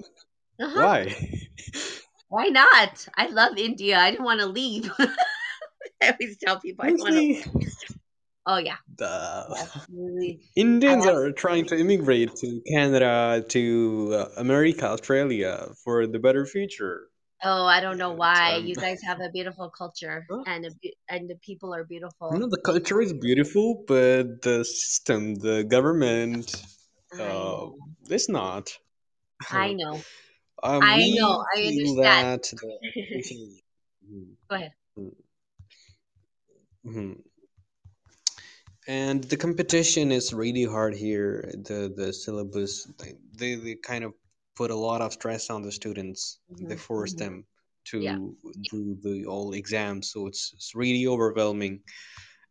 Uh-huh. Why? Why not? I love India. I didn't want to leave. I always tell people I don't want to. Oh yeah, the. I Indians are trying to immigrate to Canada, to uh, America, Australia for the better future. Oh, I don't know And why. um, You guys have a beautiful culture, huh? and be- and the people are you beautiful. know, the culture is beautiful, but the system, the government, uh, know. is not. I know. um, I know. I understand. that. Go ahead. Mhm. and the competition is really hard here the the syllabus they they kind of put a lot of stress on the students they hmm force hmm them Yeah. to do the all exams so it's, it's really overwhelming.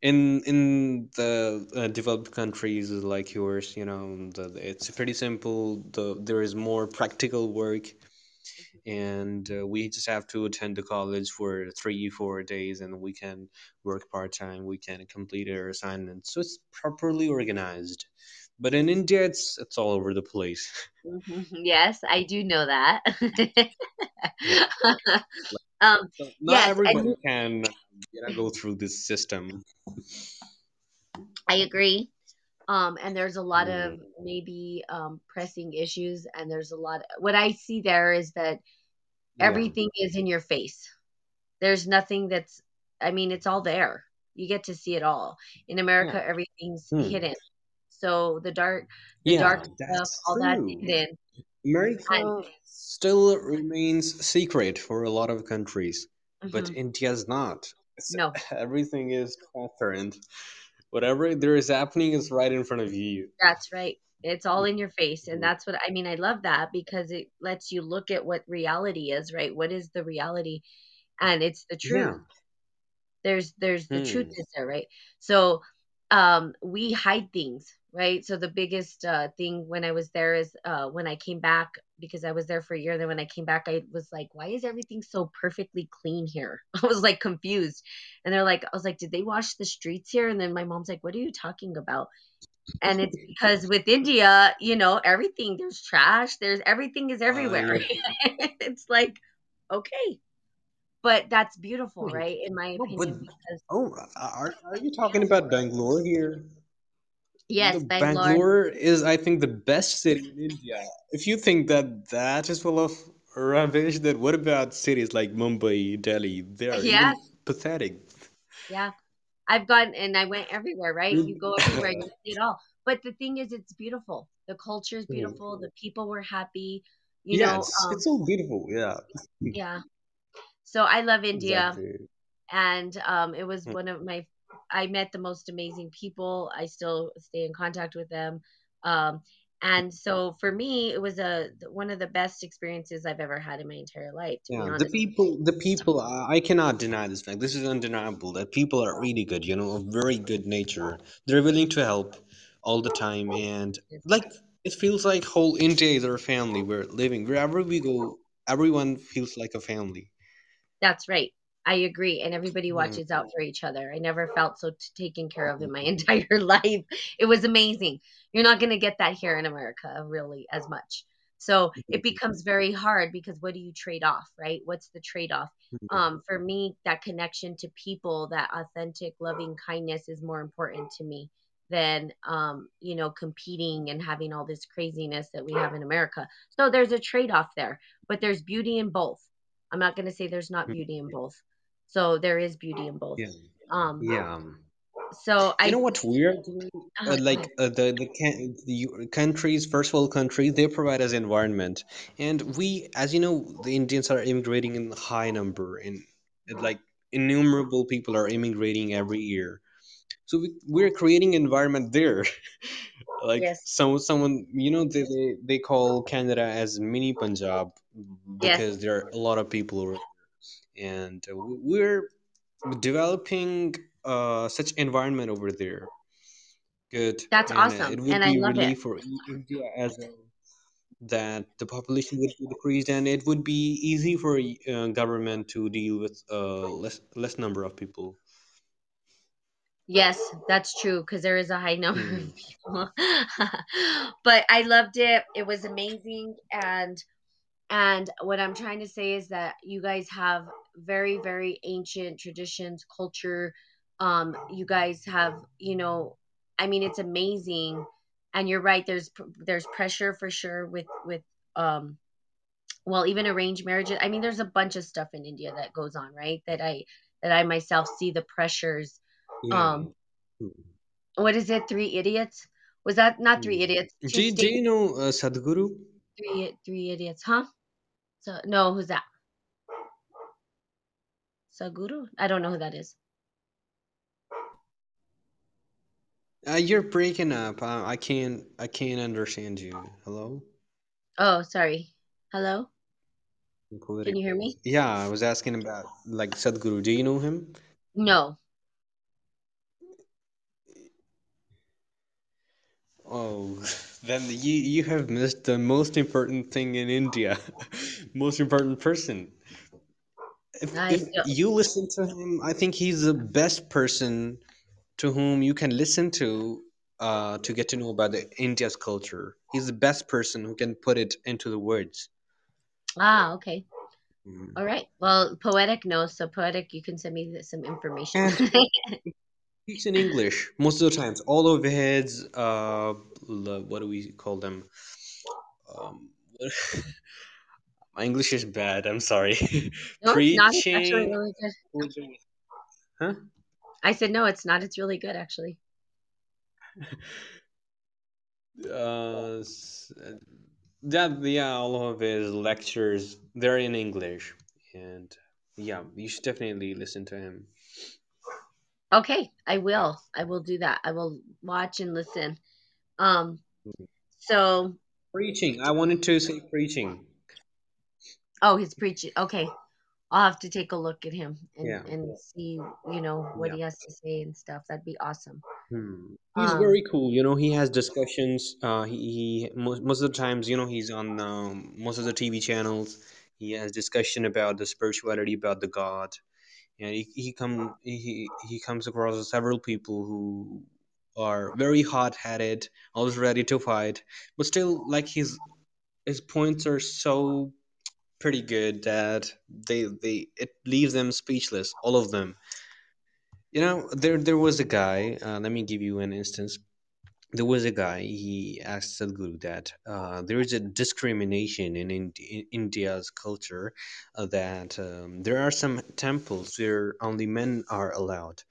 In in the uh, developed countries like yours you know the, it's pretty simple. The there is more practical work. And uh, we just have to attend the college for three four days and we can work part-time. We can complete our assignments. So it's properly organized but in india it's it's all over the place hmm Yes, I do know that. yeah um, so not yes, and everybody can you know go through this system I agree. Um, and there's a lot of Mm, maybe um, pressing issues, and there's a lot. What I see there is that yeah everything is in your face. There's nothing that's. I mean, it's all there. You get to see it all. In yeah America, everything's Hmm. hidden. So the dark, the yeah dark stuff, all true hidden. And america still remains secret for a lot of countries but mhm, india's not no, everything is transparent whatever there is happening is right in front of you That's right. It's all in your face. And Mhm. that's what I mean. I love that because it lets you look at what reality is, right? What is the reality? And it's the truth. yeah There's there's the truth Hmm. is there, right? So um we hide things, right? So the biggest uh thing when I was there is uh when I came back because I was there for a year, then when I came back I was like, why is everything so perfectly clean here? I was like confused. And they're like I was like, did they wash the streets here? And then my mom's like, what are you talking about? And it's because with India, you know, everything there's trash, there's everything is Uh, everywhere. yeah. it's like, okay. But that's beautiful, right? In my but opinion, because oh, are are you talking about Bangalore here? Yes, Bangalore, Bangalore is, I think, the best city in India. If you think that that is full of rubbish, then what about cities like Mumbai, Delhi? They are yes, pathetic. yeah. I've gone and I went everywhere, right? You Mm. go everywhere, you see it all. But the thing is, it's beautiful. The culture is Hmm. beautiful. The people were happy. You Yeah, know, it's um, it's so beautiful. Yeah, yeah. So I love India. exactly. and um, it was Hmm. one of my i met the most amazing people i still stay in contact with them um, and so for me it was a one of the best experiences i've ever had in my entire life to be Yeah, the people, the people, I I cannot deny this fact. This is undeniable that people are really good, you know, of very good nature. They're willing to help all the time, and like it feels like whole India is our family. We're living wherever we go. Everyone feels like a family. that's right i agree and everybody Mm, watches out for each other. I never felt so t- taken care of in my entire life. It was amazing. You're not going to get that here in america really as much. So it becomes very hard because what do you trade off right? What's the trade off um, for me that connection to people that authentic loving kindness is more important to me than um, you know competing and having all this craziness that we have in america. So there's a trade-off there but there's beauty in both. I'm not going to say there's not beauty in both so there is beauty in both Yeah, um, yeah. so I. You know i what we are doing? Uh, like uh, the the, can, the countries, first world countries, they provide us environment, and we, as you know, the Indians are immigrating in high number, and like innumerable people are immigrating every year. So we, we're creating environment there. like yes some someone, you know, they, they they call Canada as mini Punjab yes because there are a lot of people and uh, we- we're developing uh, such environment over there good, That's and uh, it awesome, would and I be love it. relief for India as well that the population would be decreased, and it would be easy for uh, government to deal with uh, less less number of people. Yes, that's true because there is a high number Hmm. of people. but I loved it. It was amazing, and and what I'm trying to say is that you guys have very very ancient traditions, culture. Um, you guys have, you know, I mean, it's amazing, and you're right. There's there's pressure for sure with with um well even arranged marriages i mean there's a bunch of stuff in india that goes on right that i that i myself see the pressures Yeah. um what is it three idiots was that not three Hmm. idiots Do, do you know uh, Sadhguru? three three idiots huh so no who's that saguru i don't know who that is Uh, you're breaking up. Uh, I can't. I can't understand you. Hello. oh sorry hello can you hear me Yeah, I was asking about like Sadhguru. Do you know him? no Oh, then you you have missed the most important thing in India. most important person. If if you listen to him, I think he's the best person to whom you can listen to uh, to get to know about the India's culture. He's the best person who can put it into the words. ah okay Mm. all right well poetic knows so poetic you can send me some information speaks in English most of the times. All of his uh, what do we call them? Um, my English is bad. I'm sorry. no it's not actually Preaching. really good Huh? i said no it's not it's really good actually Uh, uh, that yeah, all of his lectures they're in English, and yeah, you should definitely listen to him. Okay, I will. I will do that. I will watch and listen. Um, so Preaching. I wanted to say preaching. Oh, he's preaching. Okay. I'll have to take a look at him and Yeah, and see, you know, what yeah. he has to say and stuff. That'd be awesome. Hmm. He's Um, very cool. You know, he has discussions. Uh, he, he most, most of the times, you know, he's on um, most of the TV channels. He has discussion about the spirituality, about the God, and he, he come he he comes across several people who are very hot-headed, always ready to fight, but still, like his his points are so pretty good that they they it leaves them speechless, all of them. You know, there there was a guy. Uh, let me give you an instance there was a guy he asked sadhguru that uh, there is a discrimination in, Ind- in india's culture uh, that um, there are some temples where only men are allowed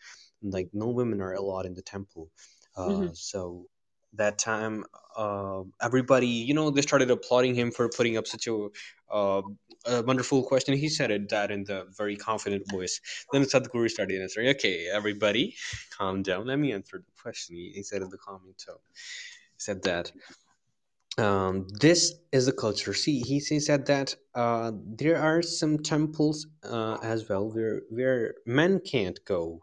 like no women are allowed in the temple uh, mhm. so that time uh, everybody you know they started applauding him for putting up such a, uh, a wonderful question he said it that in the very confident voice then sadhguru started answering okay everybody calm down. Let me answer the question. He, said in the comment tone He said that um, this is the culture. See, he, he said that uh, there are some temples uh, as well where where men can't go,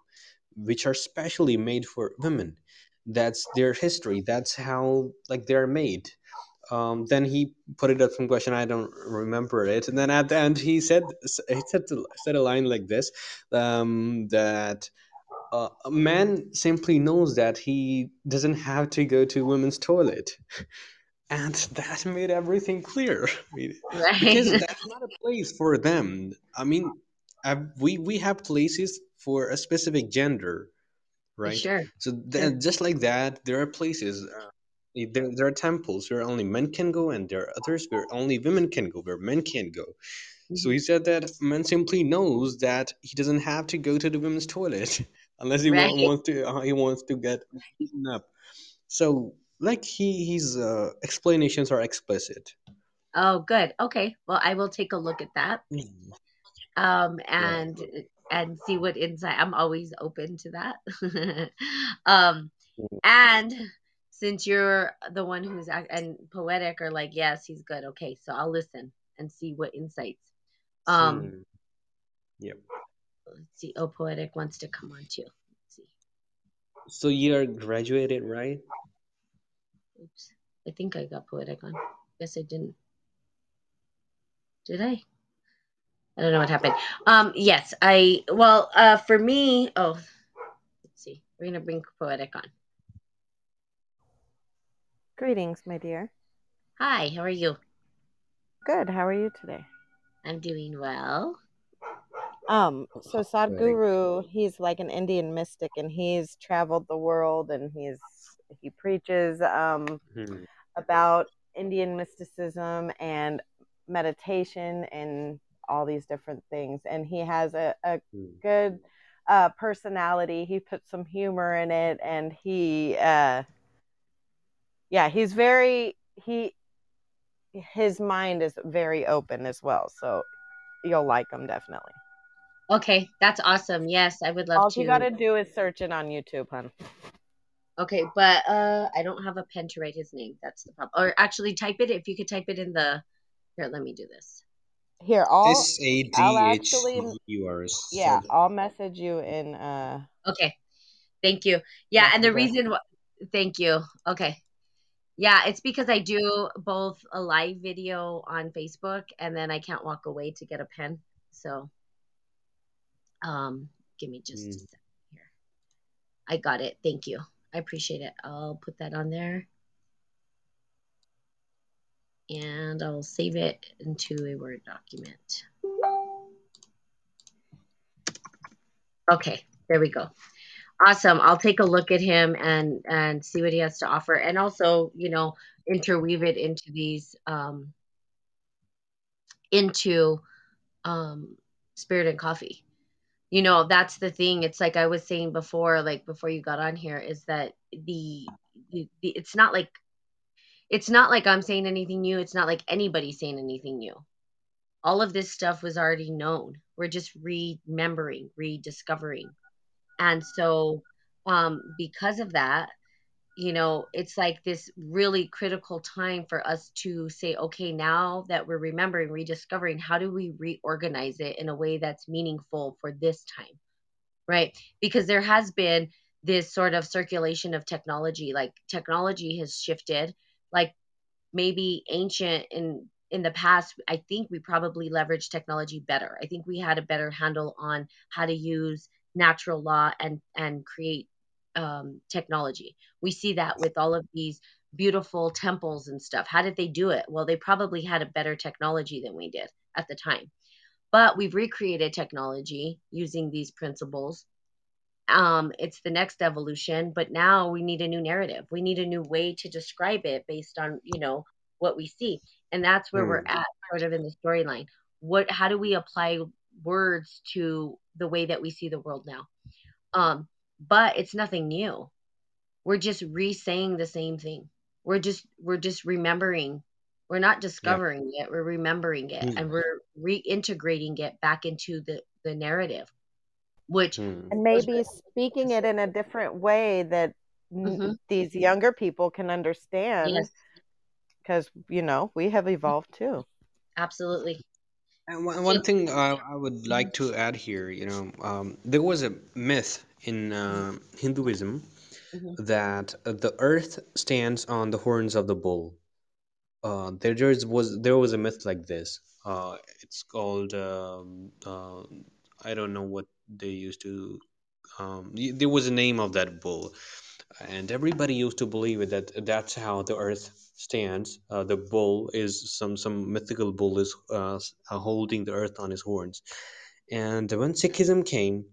which are specially made for women. That's their history. That's how like they're made. Um, then he put it up some question. I don't remember it. And then at the end, he said he said said a line like this um, that uh, a man simply knows that he doesn't have to go to women's toilet and that made everything clear I mean, because Right. that's not a place for them i mean uh, we we have places for a specific gender right Sure. so Sure. then just like that there are places uh, there, there are temples where only men can go and there are others where only women can go where men can't go so Mhm. he said that man simply knows that he doesn't have to go to the women's toilet unless he Right. wants to uh, he wants to get beaten up. So like he his uh, explanations are explicit. Oh, good. Okay. Well, I will take a look at that. Mm, Um, Yeah. And see what insight. I'm always open to that. um, And since you're the one who's and poetic or like, yes, he's good. Okay, so I'll listen and see what insights. Um, Hmm. Yep. let's see. Oh, poetic wants to come on too. Let's see. So you're graduated, right? Oops. I think I got poetic on. Guess I didn't. Did I? I don't know what happened. Um, yes, I well, uh, for me, oh, let's see. We're gonna bring poetic on. Greetings, my dear. Hi, how are you? Good. How are you today? I'm doing well. Um, so Poetic. Sadhguru, he's like an Indian mystic, and he's traveled the world, and he's he preaches um, Hmm. about Indian mysticism and meditation and all these different things. And he has a, a Hmm. good uh, personality. He puts some humor in it, and he, uh, yeah, he's very he his mind is very open as well. So you'll like him definitely. Okay, that's awesome. Yes, I would love All to. you gotta do is search it on YouTube, hun. Okay, but uh, I don't have a pen to write his name. That's the problem. Or actually, type it. If you could type it in the here, let me do this. Here, I'll S A D I'll H actually U R. yeah, I'll message you in uh Okay, thank you. Yeah, and the reason, wh- thank you. Okay, yeah, it's because I do both a live video on Facebook and then I can't walk away to get a pen. So, um, give me just a Mm. second here. I got it. Thank you. I appreciate it. I'll put that on there. And I'll save it into a Word document. Okay, there we go. Awesome. I'll take a look at him and and see what he has to offer, and also, you know, interweave it into these um, into um, spirit and coffee. You know, that's the thing. It's like I was saying before, like before you got on here, is that the, the, the it's not like it's not like I'm saying anything new. It's not like anybody's saying anything new. All of this stuff was already known. We're just remembering, rediscovering. And so, um, because of that, you know, it's like this really critical time for us to say, okay, now that we're remembering, rediscovering, how do we reorganize it in a way that's meaningful for this time? Right? Because there has been this sort of circulation of technology, like technology has shifted, like maybe ancient in in the past i think we probably leveraged technology better. I think we had a better handle on how to use natural law and and create um, technology. We see that with all of these beautiful temples and stuff. How did they do it? Well they probably had a better technology than we did at the time. But we've recreated technology using these principles um, it's the next evolution but now we need a new narrative. We need a new way to describe it based on you know what we see. And that's where we're Hmm. at sort of in the storyline. What how do we apply words to the way that we see the world now? Um but it's nothing new. We're just re-saying the same thing. We're just we're just remembering. We're not Yeah. discovering it we're remembering it Hmm. and we're reintegrating it back into the the narrative which Hmm. and was maybe speaking it in a different way that n- Mhm. these younger people can understand yes because you know we have evolved too. absolutely And one, one thing I, I would like to add here, you know, um, there was a myth in uh, Hinduism Mhm. that uh, the earth stands on the horns of the bull. Uh, there, there was there was a myth like this. Uh, it's called um, uh, I don't know what they used to. Um, there was a name of that bull, and everybody used to believe it that that's how the earth stands. Uh, the bull is some some mythical bull is uh, uh, holding the earth on his horns. And when Sikhism came,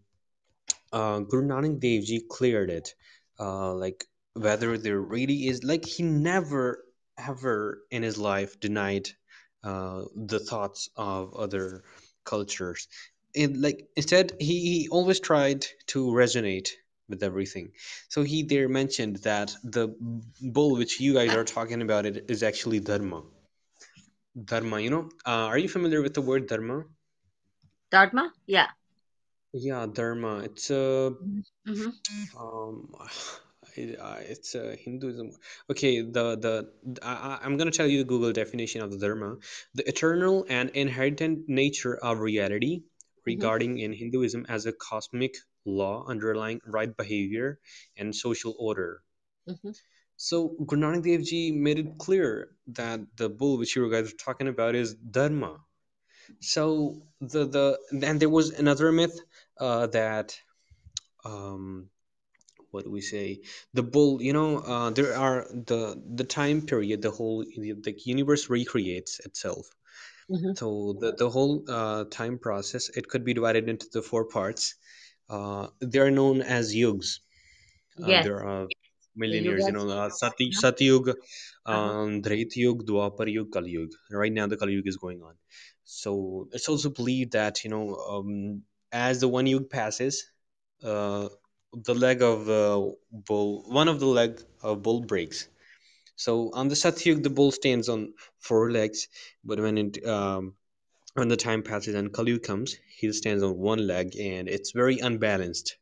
uh, Guru Nanak Dev Ji cleared it. Uh, like whether there really is like he never ever in his life denied uh, the thoughts of other cultures. And like instead, he, he always tried to resonate with everything. So he there mentioned that the bull which you guys are talking about it is actually dharma. Dharma, you know, uh, are you familiar with the word dharma? dharma yeah Yeah, dharma. It's a hmm Um, I, I, it's uh, Hinduism. Okay, the the I, I'm gonna tell you the Google definition of the dharma: the eternal and inherent nature of reality. Regarding in Hinduism as a cosmic law underlying right behavior and social order. hmm So Guru Nanak Dev Ji made it clear that the bull which you guys are talking about is dharma. So the the and there was another myth uh, that um, what do we say the bull you know uh, there are the the time period the whole the universe recreates itself hmm so the, the whole uh, time process it could be divided into the four parts. Uh, they are known as yugs. Uh, Yes, there are million years you know uh, sati Uh-huh. satyug Uh-huh. um yug dwapar yug kali right now the kali yug is going on. So it's also believed that you know um, as the one yug passes uh, the leg of uh, bull one of the leg of bull breaks so on the satyug the bull stands on four legs but when it um, when the time passes and kali comes he stands on one leg and it's very unbalanced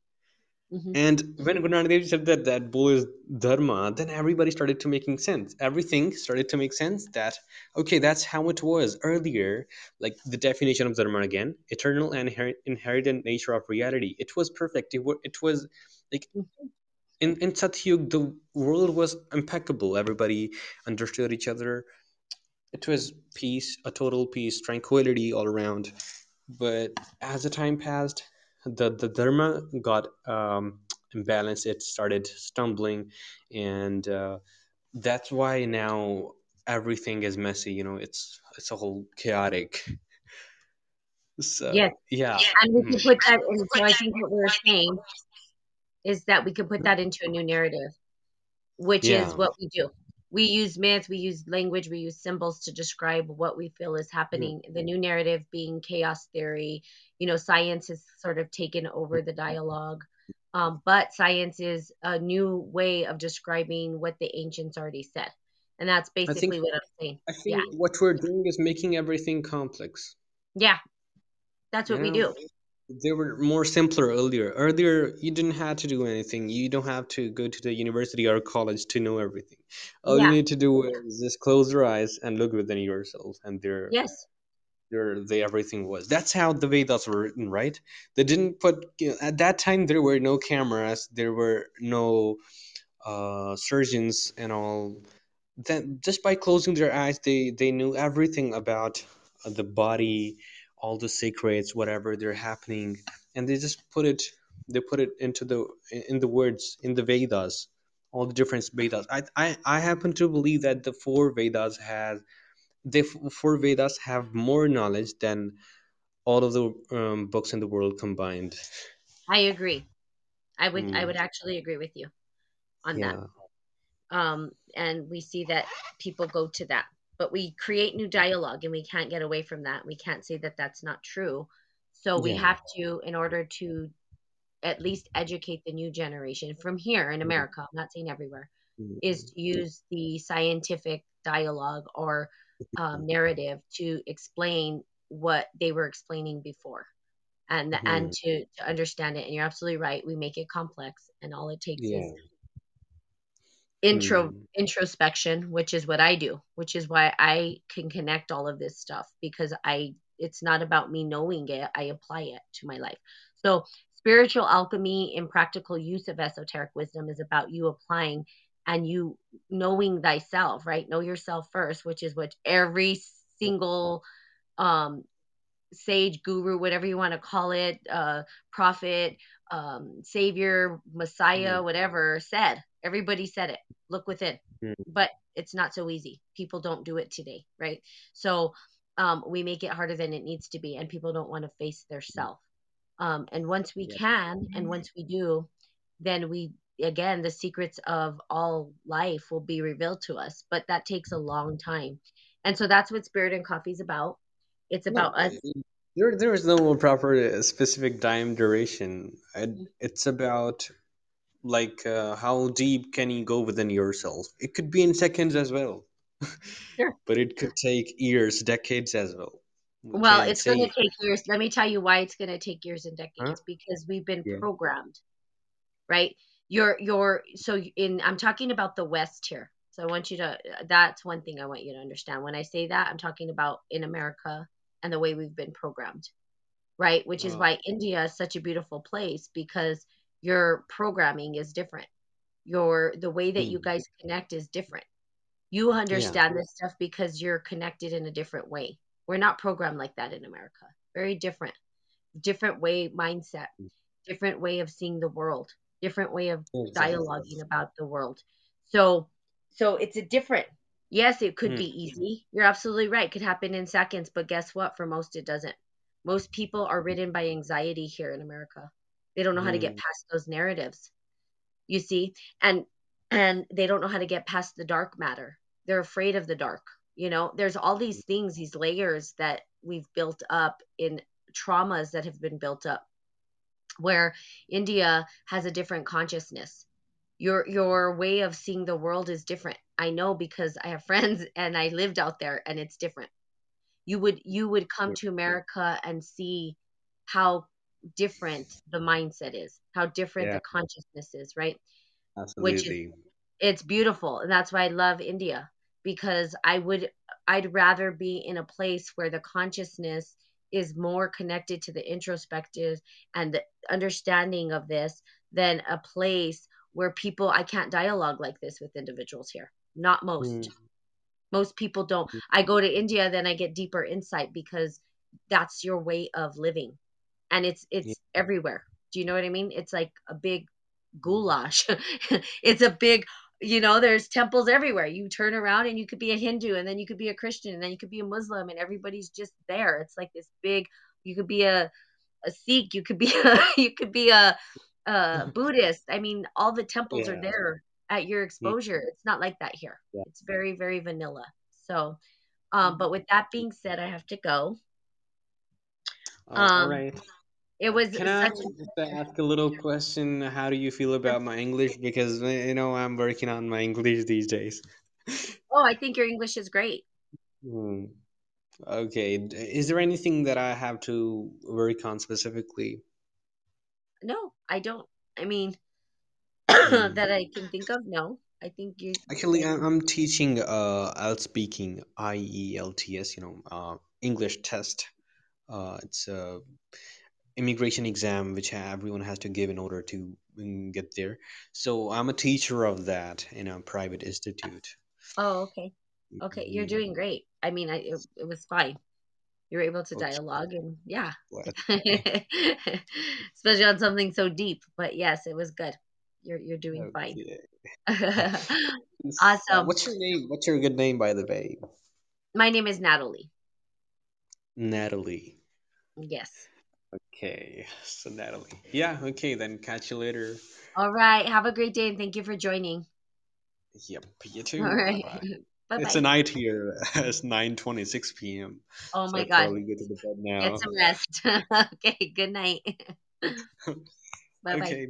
hmm and when Guru Nanak Dev said that that bull is dharma, then everybody started to making sense. Everything started to make sense that okay, that's how it was earlier. Like the definition of dharma again, eternal and inher- inherent nature of reality. It was perfect. It, it was like in in Satyug, the world was impeccable. Everybody understood each other. It was peace, a total peace, tranquility all around. But as the time passed, the the dharma got um, imbalanced. It started stumbling, and uh, that's why now everything is messy. You know, it's it's all chaotic. So Yes, yeah, and we can put that in. So I think what we're saying is that we can put that into a new narrative, which is what we do. We use myth, we use language, we use symbols to describe what we feel is yeah, happening. The new narrative being chaos theory. You know, science has sort of taken over the dialogue. Um, but science is a new way of describing what the ancients already said. And that's I think basically what I'm saying. I Yeah. think what we're doing is making everything complex. Yeah. That's what we do. They were more simpler earlier. Earlier, you didn't have to do anything. You don't have to go to the university or college to know everything. All you need to do is just close your eyes and look within yourself, and there, Yes. there, they everything was. That's how the Vedas were written, right? They didn't put you know, at that time. There were no cameras. There were no uh, surgeons and all. Then just by closing their eyes, they they knew everything about the body, all the secrets, whatever they're happening, and they just put it. They put it into the in the words in the Vedas, all the different Vedas. I I, I happen to believe that the four Vedas has the four Vedas have more knowledge than all of the um, books in the world combined. I agree. I would I Hmm. would actually agree with you on that. Um, and we see that people go to that, but we create new dialogue, and we can't get away from that. We can't say that that's not true. So we yeah, have to, in order to at least educate the new generation from here in Mm, America. I'm not saying everywhere. mm, Is to use the scientific dialogue or um, narrative to explain what they were explaining before and and to to understand it and you're absolutely right we make it complex and all it takes is yeah, intro mm, introspection which is what i do which is why i can connect all of this stuff because i it's not about me knowing it i apply it to my life so spiritual alchemy and practical use of esoteric wisdom is about you applying and you knowing thyself right know yourself first which is what every single um sage, guru, whatever you want to call it, uh, prophet, um, savior, messiah, mm, whatever, said. Everybody said it. Look within. mm, But it's not so easy. People don't do it today, right? So um, we make it harder than it needs to be, and people don't want to face their self. Um, and once we yeah, can, and once we do, then we again the secrets of all life will be revealed to us. But that takes a long time, and so that's what Spirit and Coffee is about. It's No, about us uh, there there is no proper uh, specific time duration. It's about like uh, how deep can you go within yourself? It could be in seconds as well, Sure. but it could take years, decades as well. We Well, it's going to take years. Let me tell you why it's going to take years and huh? decades because we've been Yeah. programmed, right? You're you're so in I'm talking about the West here. So I want you to that's one thing I want you to understand. When I say that, I'm talking about in America and the way we've been programmed, right? Which is Uh, why India is such a beautiful place because your programming is different. Your the way that you hmm, guys connect is different. You yeah. understand this stuff because you're connected in a different way. We're not programmed like that in America. Very different. Different way mindset, different way of seeing the world, different way of Exactly. dialoguing about the world. So so it's a different yes, it could Hmm, be easy. You're absolutely right. It could happen in seconds, but guess what? For most it doesn't. Most people are ridden by anxiety here in America. They don't know how to get hmm, past those narratives you see? And and they don't know how to get past the dark matter. They're afraid of the dark you know? There's all these things these layers that we've built up in traumas that have been built up where india has a different consciousness. Your your way of seeing the world is different. I know because i have friends and i lived out there and it's different. You would you would come to america and see how different the mindset is how different yeah, the consciousness is right which is absolutely. it's beautiful, and that's why I love India because I would I'd rather be in a place where the consciousness is more connected to the introspective and the understanding of this than a place where people I can't dialogue like this with individuals here. Not most. Hmm, Most people don't. I go to India, then I get deeper insight because that's your way of living. And it's yeah, it's everywhere. Do you know what I mean? It's like a big goulash. it's a big, you know, there's temples everywhere. You turn around and you could be a Hindu and then you could be a Christian and then you could be a Muslim and everybody's just there. It's like this big you could be a a Sikh, you could be a you could be a a Buddhist. I mean, all the temples are there at your yeah. exposure. It's not like that here. yeah. It's very very vanilla. So, um but with that being said, I have to go. Um right. It was Can I ask a little question? How do you feel about my English? Because you know I'm working on my English these days. Oh, I think your English is great. Hmm. Okay. Is there anything that I have to work on specifically? No, I don't. I mean, Hmm. that I can think of, no. I think you Actually, I'm, teaching uh IELTS speaking IELTS, you know, uh, English test. Uh, it's a immigration exam which everyone has to give in order to mm, get there. So I'm a teacher of that in a private institute. Oh, okay. Okay, you're Mhm. doing great. I mean, I it, it was fine. You were able to dialogue and yeah. Especially on something so deep, but yes, it was good. You're you're doing fine. Okay. Uh, Awesome. what's your name? What's your good name, by the way? My name is Natalie. Natalie. Yes. Okay. So Natalie. Yeah. Okay. Then catch you later. All right. Have a great day and thank you for joining. Yep. You All too. Bye right. bye. It's a night here. It's 9:26 p.m. Oh So my God. probably go to the bed Get some rest. Okay, good night. Bye-bye. Okay.